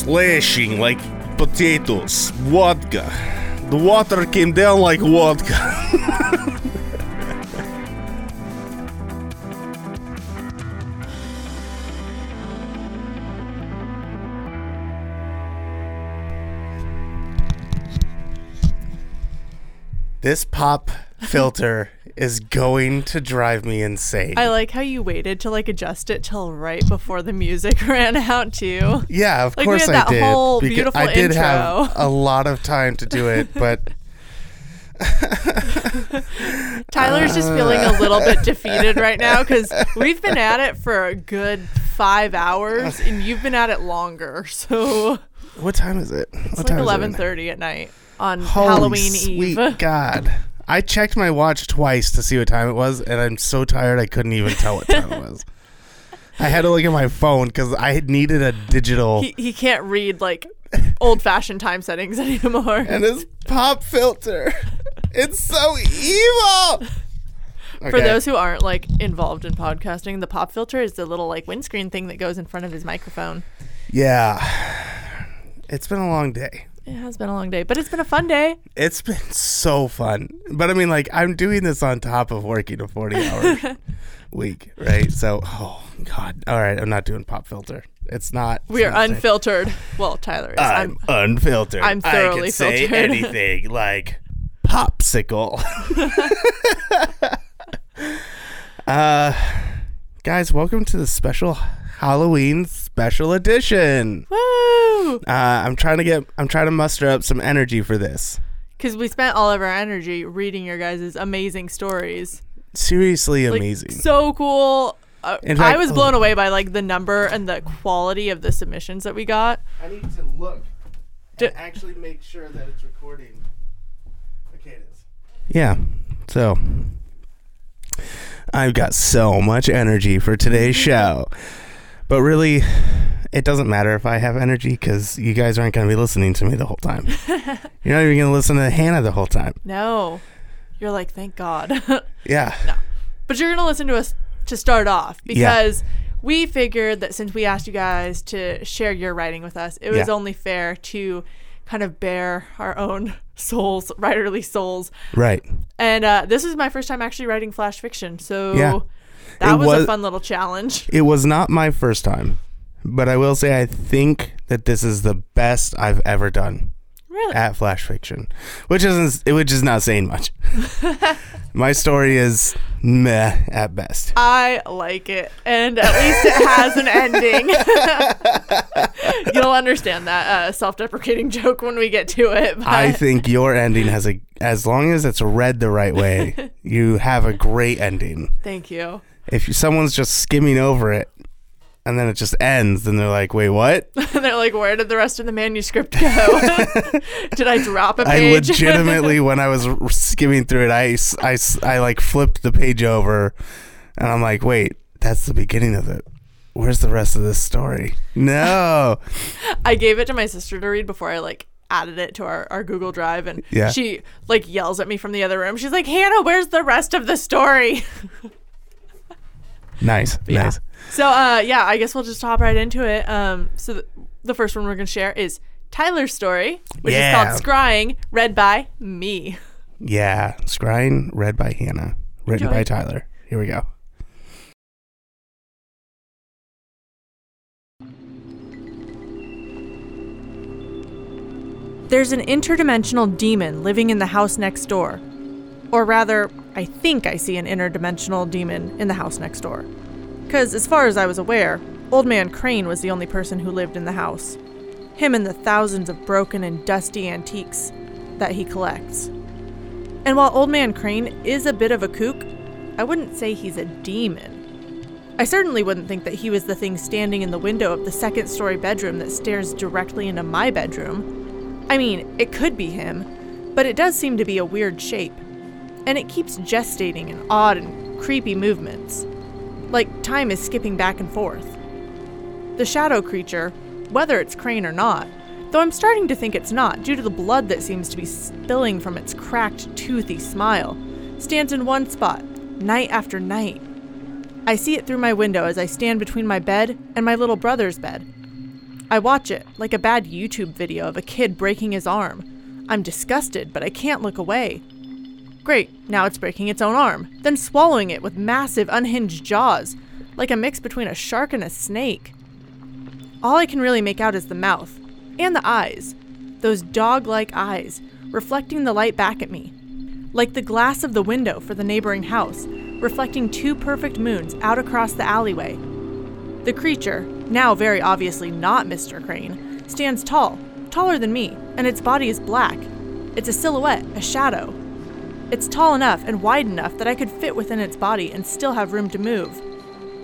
slashing like potatoes. Vodka. The water came down like vodka. this pop filter is going to drive me insane. I like how you waited to like adjust it till right before the music ran out too. yeah, of Like, we course had I that did. whole beautiful I did have a lot of time to do it, but Tyler's just feeling a little bit defeated right now because we've been at it for a good five hours and you've been at it longer. So what time is it? it's what like eleven thirty at night on Holy Halloween sweet Eve. God. I checked my watch twice to see what time it was, and I'm so tired I couldn't even tell what time it was. I had to look at my phone because I needed a digital. He, he can't read like old fashioned time settings anymore. and his pop filter, it's so evil. For those who aren't like involved in podcasting, the pop filter is the little like windscreen thing that goes in front of his microphone. yeah, it's been a long day. It has been a long day, but it's been a fun day. It's been so fun. But I mean, like, I'm doing this on top of working a 40 hour week, right? So, oh, God. All right. I'm not doing pop filter. It's not. We are not safe. unfiltered. Well, Tyler is. I'm, I'm, unfiltered. I'm I thoroughly can say filtered. anything like popsicle. uh, guys, welcome to the special Halloween special edition. woo! Uh, I'm trying to get. I'm trying to muster up some energy for this. Because we spent all of our energy reading your guys' amazing stories. Seriously Like, amazing. So cool. Uh, In I was blown away by like the number and the quality of the submissions that we got. I need to look D- and actually make sure that it's recording. Okay, it is. Yeah. So I've got so much energy for today's show, but really, it doesn't matter if I have energy because you guys aren't going to be listening to me the whole time. You're not even going to listen to Hannah the whole time. No. You're like, thank God. Yeah. No. But you're going to listen to us to start off Yeah. because we figured that since we asked you guys to share your writing with us, it was Yeah. only fair to kind of bear our own souls, writerly souls. Right. And uh, this is my first time actually writing flash fiction. So Yeah. That was, was- a fun little challenge. It was not my first time, but I will say I think that this is the best I've ever done. Really? at Flash Fiction, which isn't which is not saying much. My story is meh at best. I like it. And at least it has an ending. You'll understand that uh, self deprecating joke when we get to it. But I think your ending has a as long as it's read the right way, you have a great ending. thank you. If someone's just skimming over it and then it just ends, then they're like, "Wait, what?" And they're like, where did the rest of the manuscript go? did I drop a page? I legitimately, when I was skimming through it, I, I i like flipped the page over, and I'm like, "Wait, that's the beginning of it." Where's the rest of this story? No. I gave it to my sister to read before I like added it to our, our Google Drive and Yeah. she like yells at me from the other room. She's like, Hannah, where's the rest of the story? Nice. Yeah. Nice. So uh yeah, I guess we'll just hop right into it. Um so th- the first one we're gonna share is Tyler's story, which Yeah. is called Scrying, read by me. Yeah. Scrying, read by Hannah, written Enjoy. by Tyler. Here we go. There's an interdimensional demon living in the house next door. Or rather, I think I see an interdimensional demon in the house next door. Because, as far as I was aware, Old Man Crane was the only person who lived in the house. Him and the thousands of broken and dusty antiques that he collects. And while Old Man Crane is a bit of a kook, I wouldn't say he's a demon. I certainly wouldn't think that he was the thing standing in the window of the second story bedroom that stares directly into my bedroom. I mean, it could be him, but it does seem to be a weird shape. And it keeps gestating in odd and creepy movements. Like time is skipping back and forth. The shadow creature, whether it's Crane or not, though I'm starting to think it's not due to the blood that seems to be spilling from its cracked, toothy smile, stands in one spot, night after night. I see it through my window as I stand between my bed and my little brother's bed. I watch it like a bad YouTube video of a kid breaking his arm. I'm disgusted, but I can't look away. Great, now it's breaking its own arm, then swallowing it with massive unhinged jaws, like a mix between a shark and a snake. All I can really make out is the mouth and the eyes, those dog like eyes, reflecting the light back at me, like the glass of the window for the neighboring house, reflecting two perfect moons out across the alleyway. The creature, now very obviously not Mr. Crane, stands tall, taller than me, and its body is black. It's a silhouette, a shadow. It's tall enough and wide enough that I could fit within its body and still have room to move.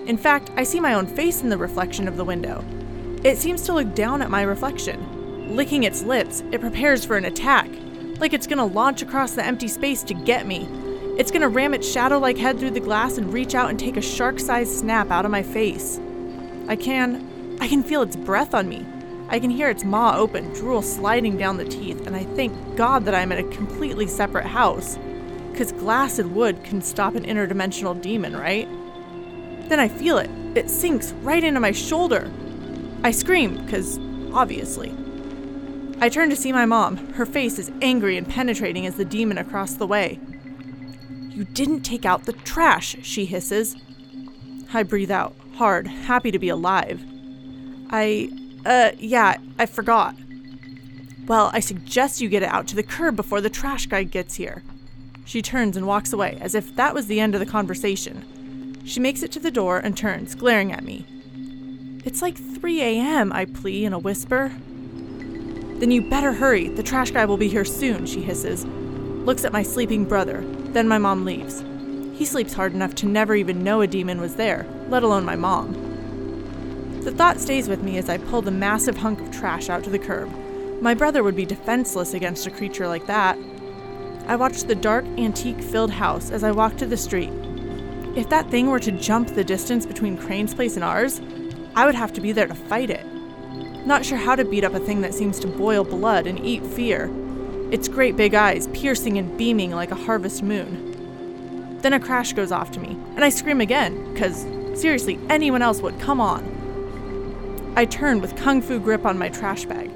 In fact, I see my own face in the reflection of the window. It seems to look down at my reflection. Licking its lips, it prepares for an attack, like it's gonna launch across the empty space to get me. It's gonna ram its shadow like head through the glass and reach out and take a shark sized snap out of my face. I can. I can feel its breath on me. I can hear its maw open, drool sliding down the teeth, and I thank God that I'm in a completely separate house. Because glass and wood can stop an interdimensional demon, right? Then I feel it. It sinks right into my shoulder. I scream, because obviously. I turn to see my mom. Her face is angry and penetrating as the demon across the way. You didn't take out the trash, she hisses. I breathe out, hard, happy to be alive. I, uh, yeah, I forgot. Well, I suggest you get it out to the curb before the trash guy gets here. She turns and walks away, as if that was the end of the conversation. She makes it to the door and turns, glaring at me. It's like 3 a.m., I plea in a whisper. Then you better hurry. The trash guy will be here soon, she hisses. Looks at my sleeping brother. Then my mom leaves. He sleeps hard enough to never even know a demon was there, let alone my mom. The thought stays with me as I pull the massive hunk of trash out to the curb. My brother would be defenseless against a creature like that. I watch the dark, antique filled house as I walk to the street. If that thing were to jump the distance between Crane's place and ours, I would have to be there to fight it. Not sure how to beat up a thing that seems to boil blood and eat fear. Its great big eyes piercing and beaming like a harvest moon. Then a crash goes off to me, and I scream again, because seriously, anyone else would. Come on. I turn with kung fu grip on my trash bag.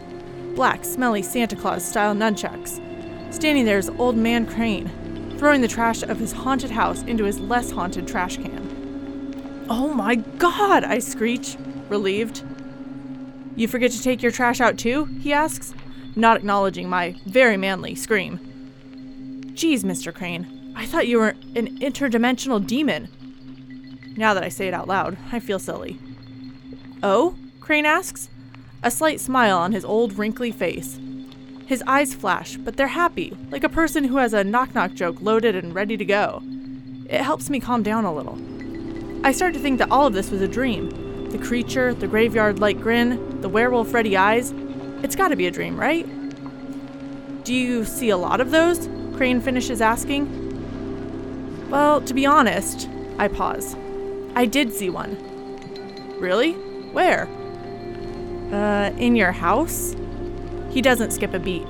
Black, smelly Santa Claus style nunchucks. Standing there is old man Crane, throwing the trash of his haunted house into his less haunted trash can. Oh my god, I screech, relieved. You forget to take your trash out too? he asks, not acknowledging my very manly scream. Geez, Mr. Crane, I thought you were an interdimensional demon. Now that I say it out loud, I feel silly. Oh? Crane asks, a slight smile on his old wrinkly face. His eyes flash, but they're happy, like a person who has a knock knock joke loaded and ready to go. It helps me calm down a little. I start to think that all of this was a dream, the creature, the graveyard like grin, the werewolf ready eyes. It's gotta be a dream, right? Do you see a lot of those? Crane finishes asking. Well, to be honest, I pause. I did see one. Really? Where? Uh, in your house? He doesn't skip a beat.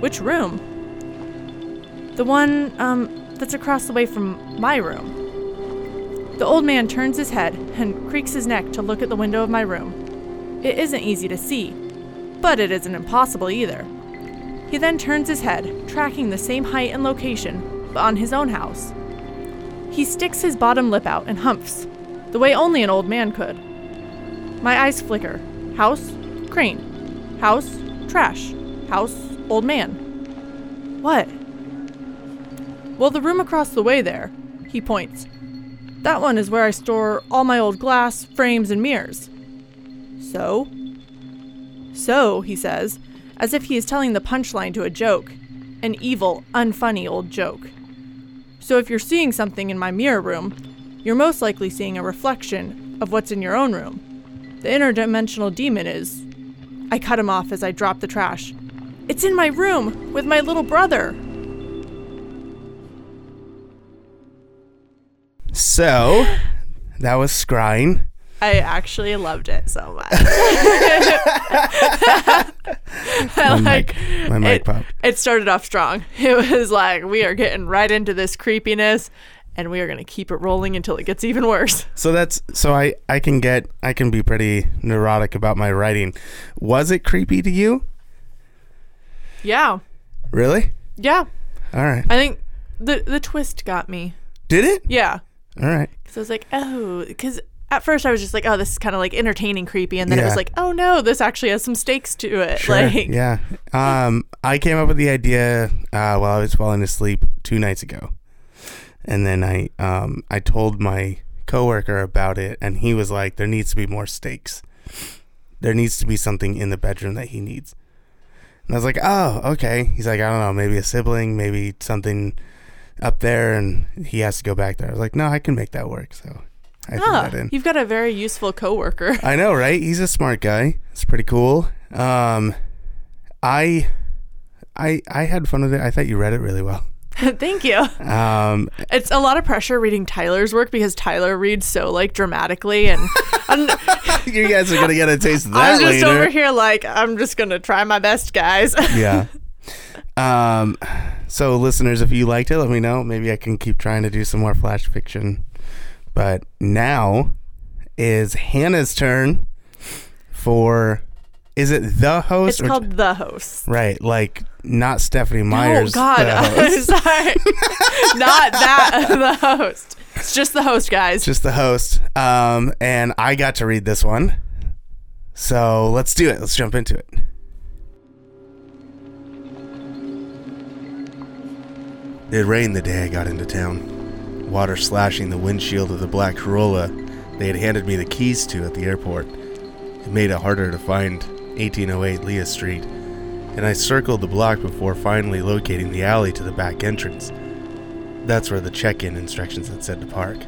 Which room? The one, um, that's across the way from my room. The old man turns his head and creaks his neck to look at the window of my room. It isn't easy to see, but it isn't impossible either. He then turns his head, tracking the same height and location, but on his own house. He sticks his bottom lip out and humps, the way only an old man could. My eyes flicker. House, crane. House, trash. House, old man. What? Well, the room across the way there, he points, that one is where I store all my old glass, frames, and mirrors. So? So, he says, as if he is telling the punchline to a joke. An evil, unfunny old joke. So if you're seeing something in my mirror room, you're most likely seeing a reflection of what's in your own room. The interdimensional demon is. I cut him off as I drop the trash. It's in my room with my little brother. So, that was scrying. I actually loved it so much. My like mic, my mic it, popped. it started off strong. It was like we are getting right into this creepiness, and we are going to keep it rolling until it gets even worse. So that's so I I can get I can be pretty neurotic about my writing. Was it creepy to you? Yeah. Really? Yeah. All right. I think the the twist got me. Did it? Yeah. All right. Cuz I was like, "Oh, cuz at first I was just like, "Oh, this is kind of like entertaining creepy." And then it was like, "Oh no, this actually has some stakes to it." Sure. Like yeah. Um, I came up with the idea uh, while I was falling asleep two nights ago, and then I um I told my coworker about it, and he was like, "There needs to be more stakes. There needs to be something in the bedroom that he needs." And I was like, "Oh, okay." He's like, "I don't know, maybe a sibling, maybe something up there, and he has to go back there." I was like, "No, I can make that work." So I threw Ah, that in. you've got a very useful coworker. I know, right? He's a smart guy. It's pretty cool. Um, I, I, I had fun with it. I thought you read it really well. Thank you. Um, It's a lot of pressure reading Tyler's work because Tyler reads so like dramatically and you guys are gonna get a taste of that I'm just later. over here like I'm just going to try my best, guys. Yeah. Um, so listeners, if you liked it, let me know. Maybe I can keep trying to do some more flash fiction. But now is Hannah's turn for. Is it the host? it's or- called The Host. right, like not Stephenie Meyers. oh god, the I'm sorry. Not that the host. It's just the host, guys. just the host. Um, and I got to read this one. So let's do it. Let's jump into it. It rained the day I got into town. Water slashing the windshield of the black Corolla they had handed me the keys to at the airport. It made it harder to find 1808 Leah Street, and I circled the block before finally locating the alley to the back entrance. That's where the check in instructions had said to park.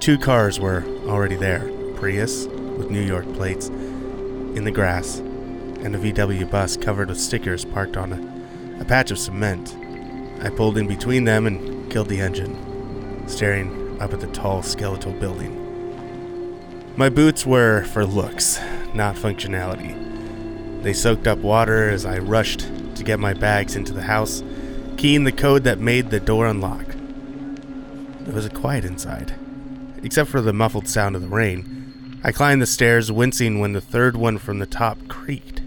Two cars were already there Prius with New York plates in the grass, and a VW bus covered with stickers parked on a, a patch of cement. I pulled in between them and killed the engine, staring up at the tall skeletal building. My boots were for looks, not functionality. They soaked up water as I rushed to get my bags into the house, keying the code that made the door unlock. It was quiet inside, except for the muffled sound of the rain. I climbed the stairs, wincing when the third one from the top creaked.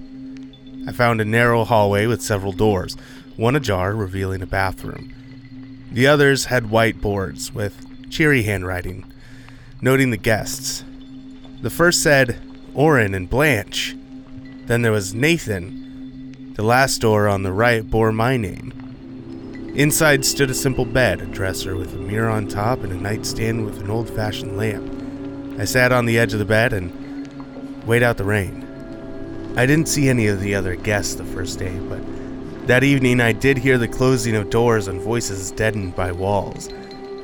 I found a narrow hallway with several doors, one ajar, revealing a bathroom. The others had white boards with cheery handwriting, noting the guests. The first said Oren and Blanche. Then there was Nathan. The last door on the right bore my name. Inside stood a simple bed, a dresser with a mirror on top, and a nightstand with an old fashioned lamp. I sat on the edge of the bed and weighed out the rain. I didn't see any of the other guests the first day, but that evening I did hear the closing of doors and voices deadened by walls.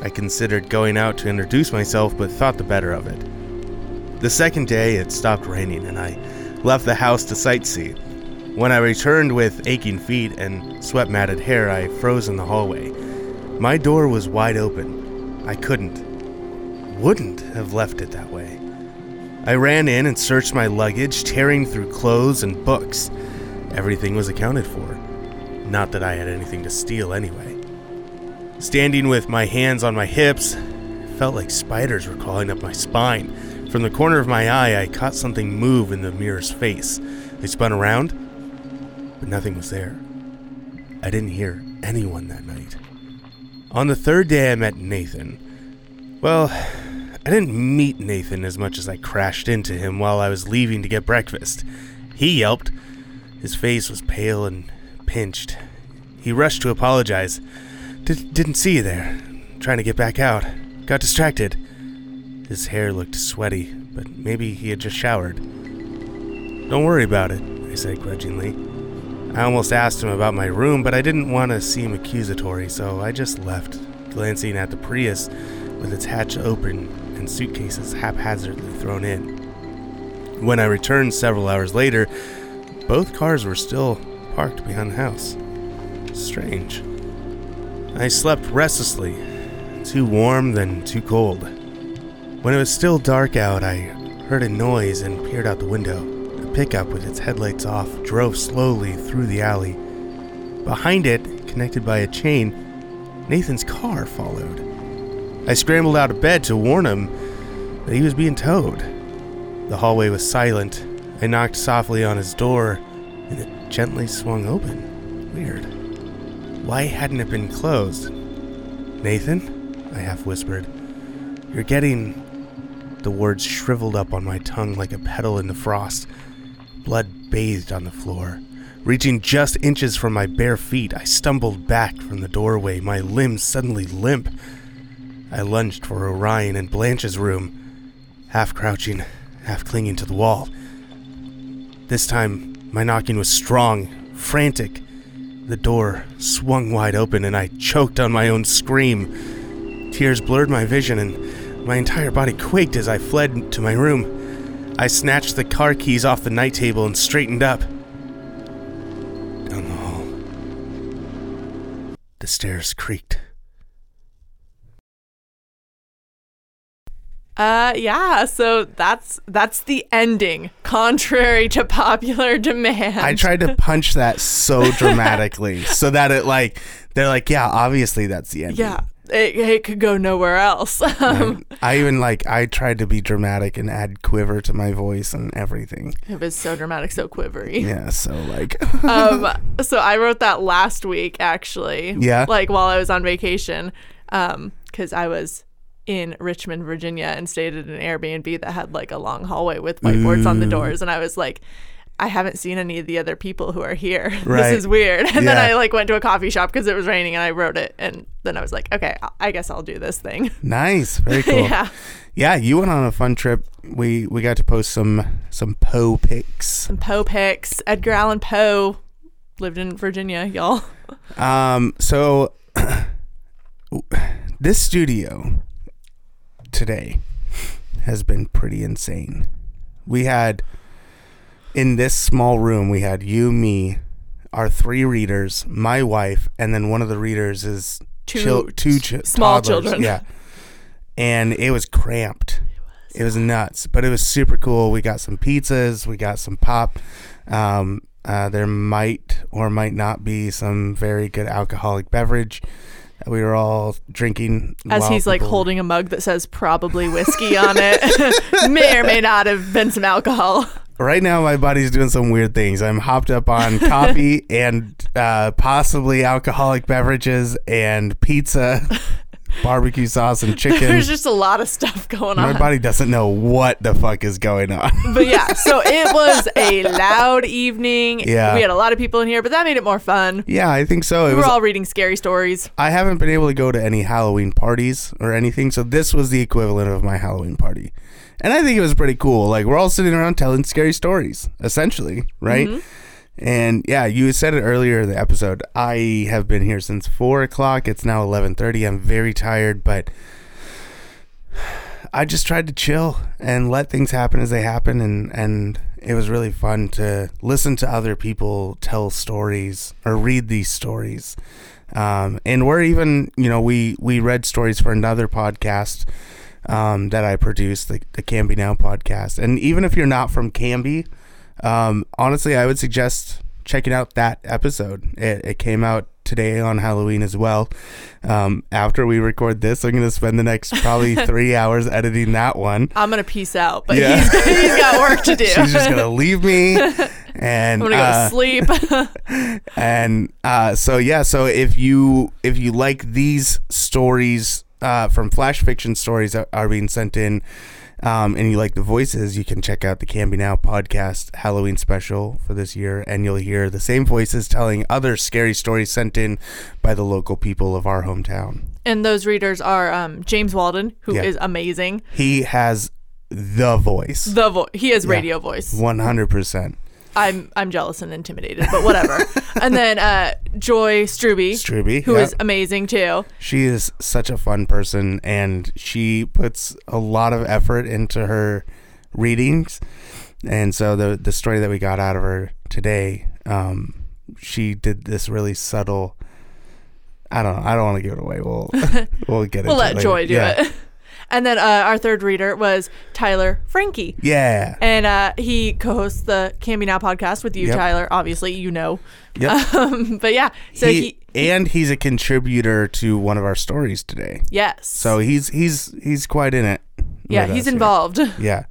I considered going out to introduce myself, but thought the better of it. The second day it stopped raining, and I left the house to sightsee. When I returned with aching feet and sweat matted hair, I froze in the hallway. My door was wide open. I couldn't, wouldn't have left it that way. I ran in and searched my luggage, tearing through clothes and books. Everything was accounted for. Not that I had anything to steal anyway. Standing with my hands on my hips, felt like spiders were crawling up my spine. From the corner of my eye, I caught something move in the mirror's face. I spun around, but nothing was there. I didn't hear anyone that night. On the third day, I met Nathan. Well, I didn't meet Nathan as much as I crashed into him while I was leaving to get breakfast. He yelped. His face was pale and pinched. He rushed to apologize. D- didn't see you there. Trying to get back out. Got distracted. His hair looked sweaty, but maybe he had just showered. Don't worry about it, I said grudgingly. I almost asked him about my room, but I didn't want to seem accusatory, so I just left, glancing at the Prius with its hatch open and suitcases haphazardly thrown in. When I returned several hours later, both cars were still parked behind the house. Strange. I slept restlessly, too warm then too cold. When it was still dark out, I heard a noise and peered out the window. A pickup with its headlights off drove slowly through the alley. Behind it, connected by a chain, Nathan's car followed. I scrambled out of bed to warn him that he was being towed. The hallway was silent. I knocked softly on his door, and it gently swung open. Weird. Why hadn't it been closed? Nathan? I half whispered. You're getting. The words shriveled up on my tongue like a petal in the frost. Blood bathed on the floor. Reaching just inches from my bare feet, I stumbled back from the doorway, my limbs suddenly limp. I lunged for Orion and Blanche's room, half crouching, half clinging to the wall. This time, my knocking was strong, frantic. The door swung wide open and I choked on my own scream. Tears blurred my vision and my entire body quaked as I fled to my room. I snatched the car keys off the night table and straightened up. Down the hall, the stairs creaked. Uh yeah, so that's that's the ending, contrary to popular demand. I tried to punch that so dramatically so that it like they're like, yeah, obviously that's the end. Yeah. It, it could go nowhere else. Um, I even like I tried to be dramatic and add quiver to my voice and everything. it was so dramatic, so quivery. Yeah, so like um, so I wrote that last week actually. Yeah? Like while I was on vacation, um, because I was in Richmond, Virginia, and stayed at an Airbnb that had like a long hallway with whiteboards on the doors, and I was like. I haven't seen any of the other people who are here. Right. This is weird. And then I like went to a coffee shop because it was raining and I wrote it. And then I was like, okay, I- I guess I'll do this thing. nice, very cool. yeah. Yeah, you went on a fun trip. We we got to post some some Poe pics. Some Poe pics. Edgar Allan Poe lived in Virginia, y'all. Um, so this studio today has been pretty insane. We had in this small room, we had you, me, our three readers, my wife, and then one of the readers is Two chil- two ch- small toddlers. children. Yeah, and it was cramped. It was nuts, but it was super cool. We got some pizzas, we got some pop. Um, uh, there might or might not be some very good alcoholic beverage that we were all drinking. As he's like holding a mug that says probably whiskey on it. May or may not have been some alcohol. Right now, my body's doing some weird things. I'm hopped up on coffee and uh, possibly alcoholic beverages and pizza, barbecue sauce and chicken. There's just a lot of stuff going on. My body doesn't know what the fuck is going on. But yeah, so it was a loud evening. Yeah. We had a lot of people in here, but that made it more fun. yeah, I think so. It We was were all reading scary stories. I haven't been able to go to any Halloween parties or anything, so this was the equivalent of my Halloween party. And I think it was pretty cool. Like we're all sitting around telling scary stories, essentially, right? Mm-hmm. And yeah, you said it earlier in the episode. I have been here since four o'clock. It's now eleven thirty. I'm very tired, but I just tried to chill and let things happen as they happen, and and it was really fun to listen to other people tell stories or read these stories. Um, and we're even, you know, we we read stories for another podcast um, that I produce, the the Canby Now podcast. And even if you're not from Canby, um, honestly, I would suggest checking out that episode. It, it came out today on Halloween as well. Um, after we record this, I'm gonna spend the next probably three hours editing that one. I'm gonna peace out, but Yeah. he's, he's got work to do. She's just gonna leave me, and I'm gonna go uh, to sleep. and uh, so yeah so if you if you like these stories uh, from flash fiction stories that are being sent in um, and you like the voices you can check out the Canby Now podcast halloween special for this year and you'll hear the same voices telling other scary stories sent in by the local people of our hometown and those readers are um, James Walden, who is Yeah. amazing. he has the voice The voice. he has radio voice. 100% I'm I'm jealous and intimidated, but whatever. and then uh, Joy Struby, Struby, who is yep. amazing too. She is such a fun person and she puts a lot of effort into her readings. And so the the story that we got out of her today, um, she did this really subtle I don't know, I don't want to give it away. We'll we'll get it. We'll let later. Joy do yeah. it. And then uh, our third reader was Tyler Frankie. Yeah. And uh, he co-hosts the Canby Now podcast with you, Yep. Tyler. Obviously, you know. Yep. Um, but yeah, so he, he, and he's a contributor to one of our stories today. Yes. So he's he's he's quite in it. yeah, he's us here. involved. Yeah.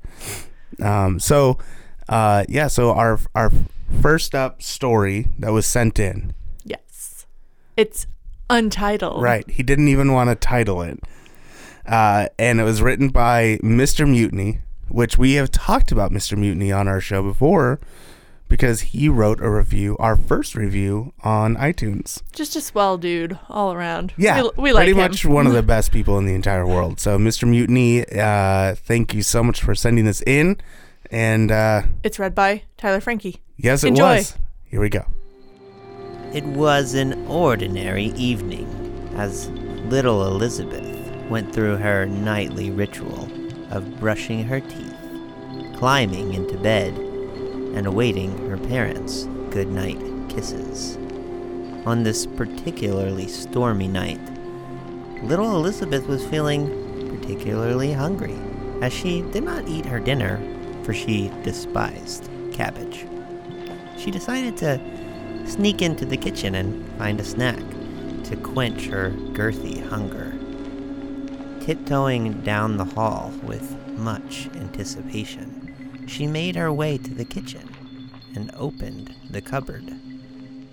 Um. So, uh. Yeah. So our our first up story that was sent in. yes. It's untitled. Right. He didn't even want to title it. Uh. And it was written by Mr. Mutiny, which we have talked about Mr. Mutiny on our show before, because he wrote a review, our first review on iTunes. Just a swell dude all around. Yeah, We, we like pretty him. much one of the best people in the entire world. So, Mr. Mutiny, uh, thank you so much for sending this in. And uh, It's read by Tyler Frankie. yes, it Enjoy. was. Here we go. It was an ordinary evening as little Elizabeth went through her nightly ritual of brushing her teeth, climbing into bed, and awaiting her parents' goodnight kisses. On this particularly stormy night, little Elizabeth was feeling particularly hungry, as she did not eat her dinner, for she despised cabbage. She decided to sneak into the kitchen and find a snack to quench her girthy hunger. Tiptoeing down the hall with much anticipation, she made her way to the kitchen and opened the cupboard.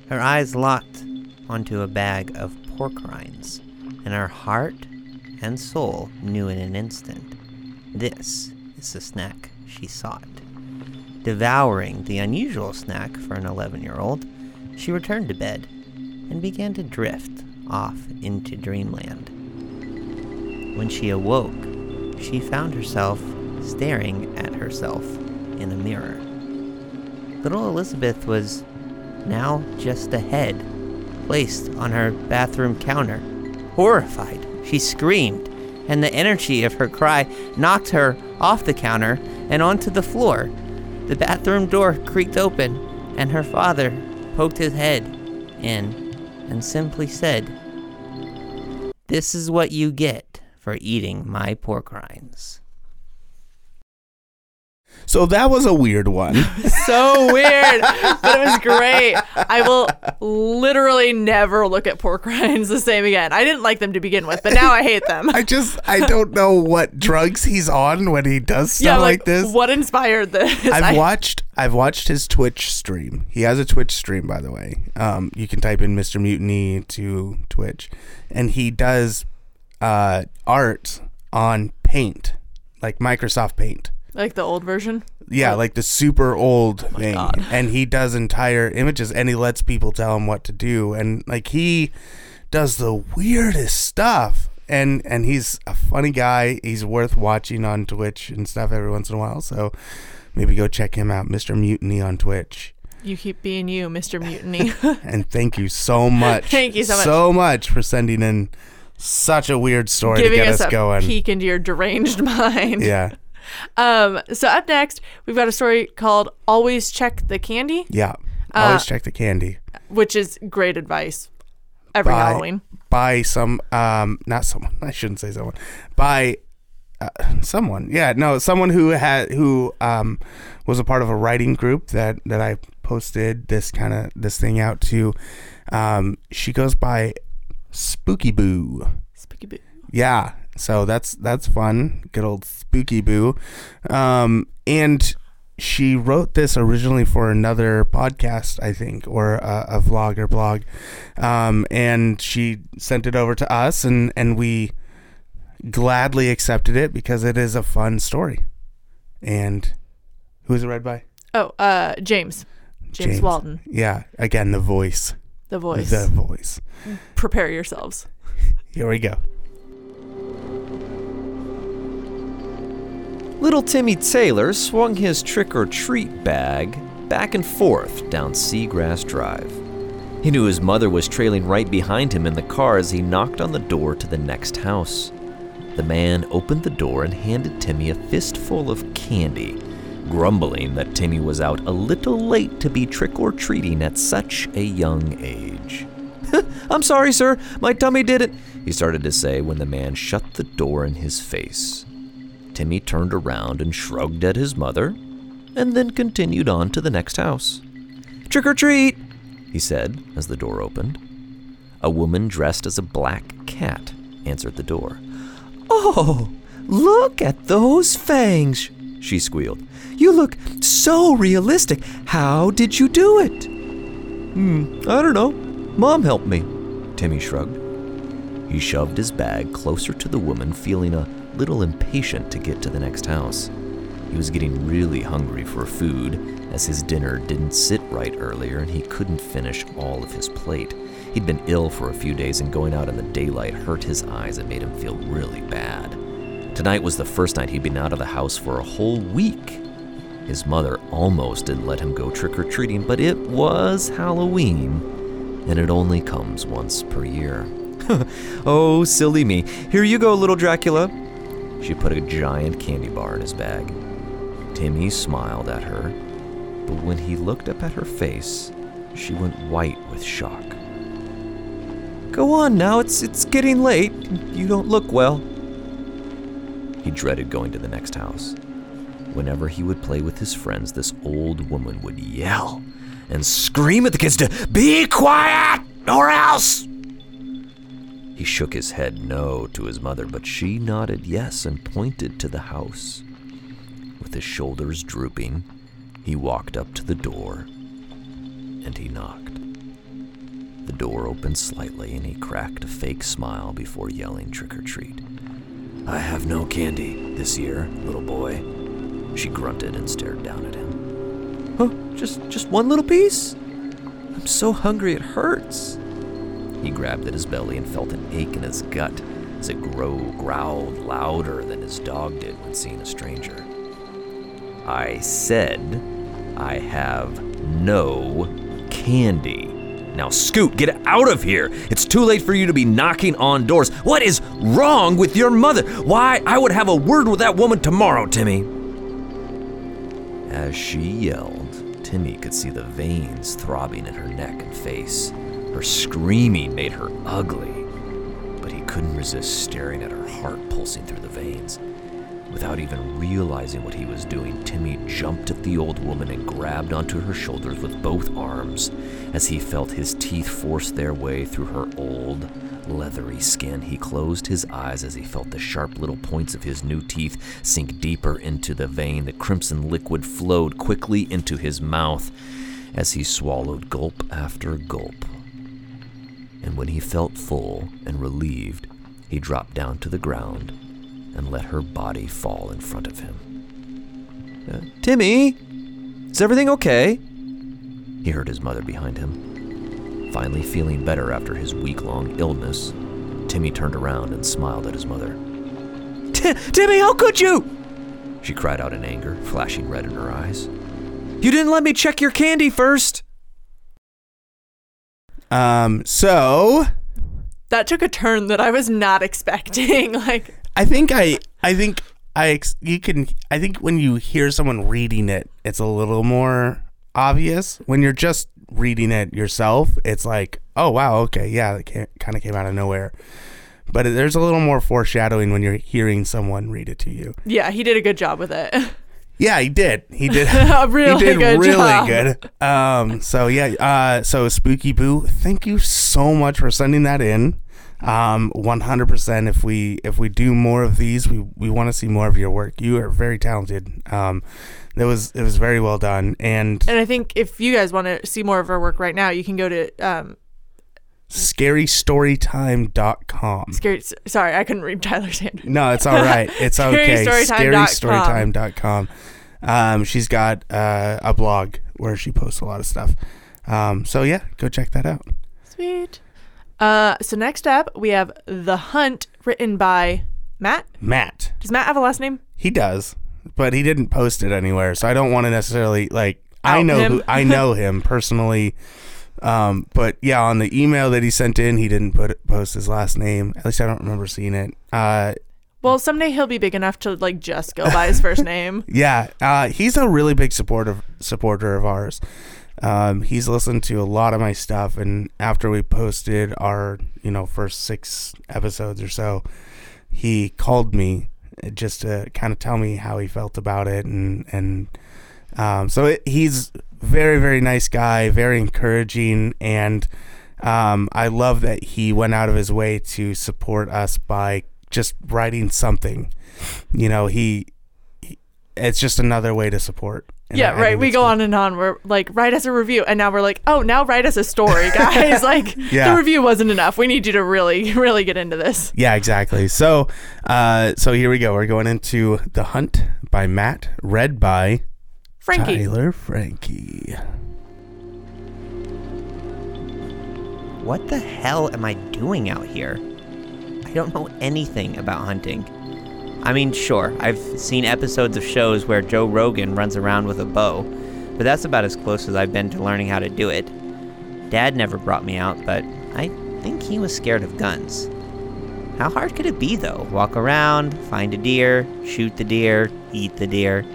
Her eyes locked onto a bag of pork rinds, and her heart and soul knew in an instant this is the snack she sought. Devouring the unusual snack for an 11 year old, she returned to bed and began to drift off into dreamland. When she awoke, she found herself staring at herself in a mirror. Little Elizabeth was now just a head placed on her bathroom counter. Horrified, she screamed, and the energy of her cry knocked her off the counter and onto the floor. The bathroom door creaked open, and her father poked his head in and simply said, This is what you get for eating my pork rinds. So that was a weird one. So weird, but it was great. I will literally never look at pork rinds the same again. I didn't like them to begin with, but now I hate them. I just I don't know what drugs he's on when he does stuff yeah, like, this. What inspired this? I've watched I've watched his Twitch stream. He has a Twitch stream by the way. Um you can type in Mr. Mutiny to Twitch and he does uh art on Paint, like Microsoft Paint. like the old version. Yeah, like the super old thing. Oh God. And he does entire images and he lets people tell him what to do. And like he does the weirdest stuff. And and he's a funny guy. He's worth watching on Twitch and stuff every once in a while. So maybe go check him out, Mr. Mutiny on Twitch. You keep being you, Mr. Mutiny. And thank you so much. Thank you so much. So much for sending in such a weird story Giving to get us us, a going. peek into your deranged mind. Yeah. Um. So up next, we've got a story called "Always Check the Candy," Yeah. Uh, Always check the candy. which is great advice every Bye. Halloween. by some um not someone I shouldn't say someone by uh, someone yeah no someone who had who um was a part of a writing group that that I posted this kind of this thing out to um she goes by Spooky Boo Spooky boo. yeah so that's that's fun good old Spooky Boo um and she wrote this originally for another podcast, I think, or a, a vlog or blog, um, and she sent it over to us, and and we gladly accepted it because it is a fun story. And who is it read by? Oh, uh, James. James, Walton, Yeah, again the voice, the voice. the voice. Prepare yourselves. Here we go. Little Timmy Taylor swung his trick or treat bag back and forth down Seagrass Drive. He knew his mother was trailing right behind him in the car as he knocked on the door to the next house. The man opened the door and handed Timmy a fistful of candy, grumbling that Timmy was out a little late to be trick or treating at such a young age. I'm sorry, sir, my tummy did it, he started to say when the man shut the door in his face. Timmy turned around and shrugged at his mother, and then continued on to the next house. Trick or treat, he said as the door opened. A woman dressed as a black cat answered the door. Oh, look at those fangs, she squealed. You look so realistic. How did you do it? Hmm, I don't know. Mom helped me, Timmy shrugged. He shoved his bag closer to the woman, feeling a little impatient to get to the next house. He was getting really hungry for food, as his dinner didn't sit right earlier and he couldn't finish all of his plate. He'd been ill for a few days, and going out in the daylight hurt his eyes and made him feel really bad. Tonight was the first night he'd been out of the house for a whole week. His mother almost didn't let him go trick or treating, but it was Halloween, and it only comes once per year. oh, silly me. Here you go, little Dracula. She put a giant candy bar in his bag. Timmy smiled at her, but when he looked up at her face, she went white with shock. Go on now, it's it's getting late. You don't look well. He dreaded going to the next house. Whenever he would play with his friends, this old woman would yell and scream at the kids to be quiet or else. He shook his head no to his mother, but she nodded yes and pointed to the house. With his shoulders drooping, he walked up to the door and he knocked. The door opened slightly and he cracked a fake smile before yelling trick or treat. I have no candy this year, little boy. She grunted and stared down at him. Oh, just just one little piece? I'm so hungry it hurts. He grabbed at his belly and felt an ache in his gut as it grow, growled louder than his dog did when seeing a stranger. I said, I have no candy. Now, Scoot, get out of here. It's too late for you to be knocking on doors. What is wrong with your mother? Why, I would have a word with that woman tomorrow, Timmy. As she yelled, Timmy could see the veins throbbing in her neck and face. Her screaming made her ugly, but he couldn't resist staring at her heart pulsing through the veins. Without even realizing what he was doing, Timmy jumped at the old woman and grabbed onto her shoulders with both arms as he felt his teeth force their way through her old, leathery skin. He closed his eyes as he felt the sharp little points of his new teeth sink deeper into the vein. The crimson liquid flowed quickly into his mouth as he swallowed gulp after gulp. And when he felt full and relieved, he dropped down to the ground and let her body fall in front of him. Uh, Timmy, is everything okay? He heard his mother behind him. Finally feeling better after his week long illness, Timmy turned around and smiled at his mother. Timmy, how could you? She cried out in anger, flashing red in her eyes. You didn't let me check your candy first. Um, so That took a turn that I was not expecting. like, I think I, I think I, you can, I think when you hear someone reading it, it's a little more obvious. When you're just reading it yourself, it's like, oh wow, okay, yeah, it kind of came out of nowhere. But there's a little more foreshadowing when you're hearing someone read it to you. yeah, he did a good job with it. Yeah, he did. He did. a really he did good really job. good. Um, so yeah, uh, so Spooky Boo, thank you so much for sending that in. Um, 100%. If we if we do more of these, we we want to see more of your work. You are very talented. Um, it was it was very well done. And And I think if you guys want to see more of our work right now, you can go to um, scarystorytime.com. scary. Sorry, I couldn't read Tyler's hand. No, it's all right. It's okay. ScaryStorytime.com. ScaryStorytime.com. Um, she's got uh, a blog where she posts a lot of stuff. Um, so yeah, go check that out. Sweet. Uh, so next up, we have The Hunt, written by Matt. Matt, Does Matt have a last name? he does, but he didn't post it anywhere, so I don't want to necessarily like. I know him. who I know him personally. Um, but yeah, on the email that he sent in, he didn't put post his last name. At least I don't remember seeing it. Uh, Well, someday he'll be big enough to like just go by his first name. Yeah, uh, he's a really big supporter supporter of ours. Um, he's listened to a lot of my stuff, and after we posted our you know first six episodes or so, he called me just to kind of tell me how he felt about it, and and um, so it, he's very very nice guy, very encouraging, and Um, I love that he went out of his way to support us by just writing something. You know, he, he it's just another way to support. And yeah, I- I right. think We go cool. on and on. We're like, write us a review, and now we're like, oh, now write us a story, guys. like, Yeah. the review wasn't enough. We need you to really, really get into this. Yeah, exactly. So, uh, so here we go. We're going into The Hunt by Matt, read by Frankie, Tyler Frankie. What the hell am I doing out here? I don't know anything about hunting. I mean, sure, I've seen episodes of shows where Joe Rogan runs around with a bow, but that's about as close as I've been to learning how to do it. Dad never brought me out, but I think he was scared of guns. How hard could it be, though? Walk around, find a deer, shoot the deer, eat the deer.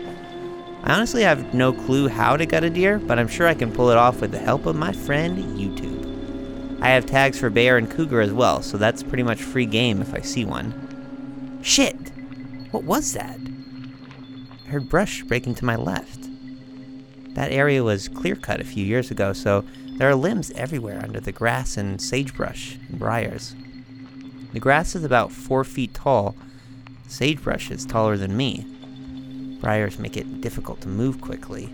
I honestly have no clue how to gut a deer, but I'm sure I can pull it off with the help of my friend YouTube. I have tags for bear and cougar as well, so that's pretty much free game if I see one. Shit! What was that? I heard brush breaking to my left. That area was clear cut a few years ago, so there are limbs everywhere under the grass and sagebrush and briars. The grass is about four feet tall. Sagebrush is taller than me. Briars make it difficult to move quickly.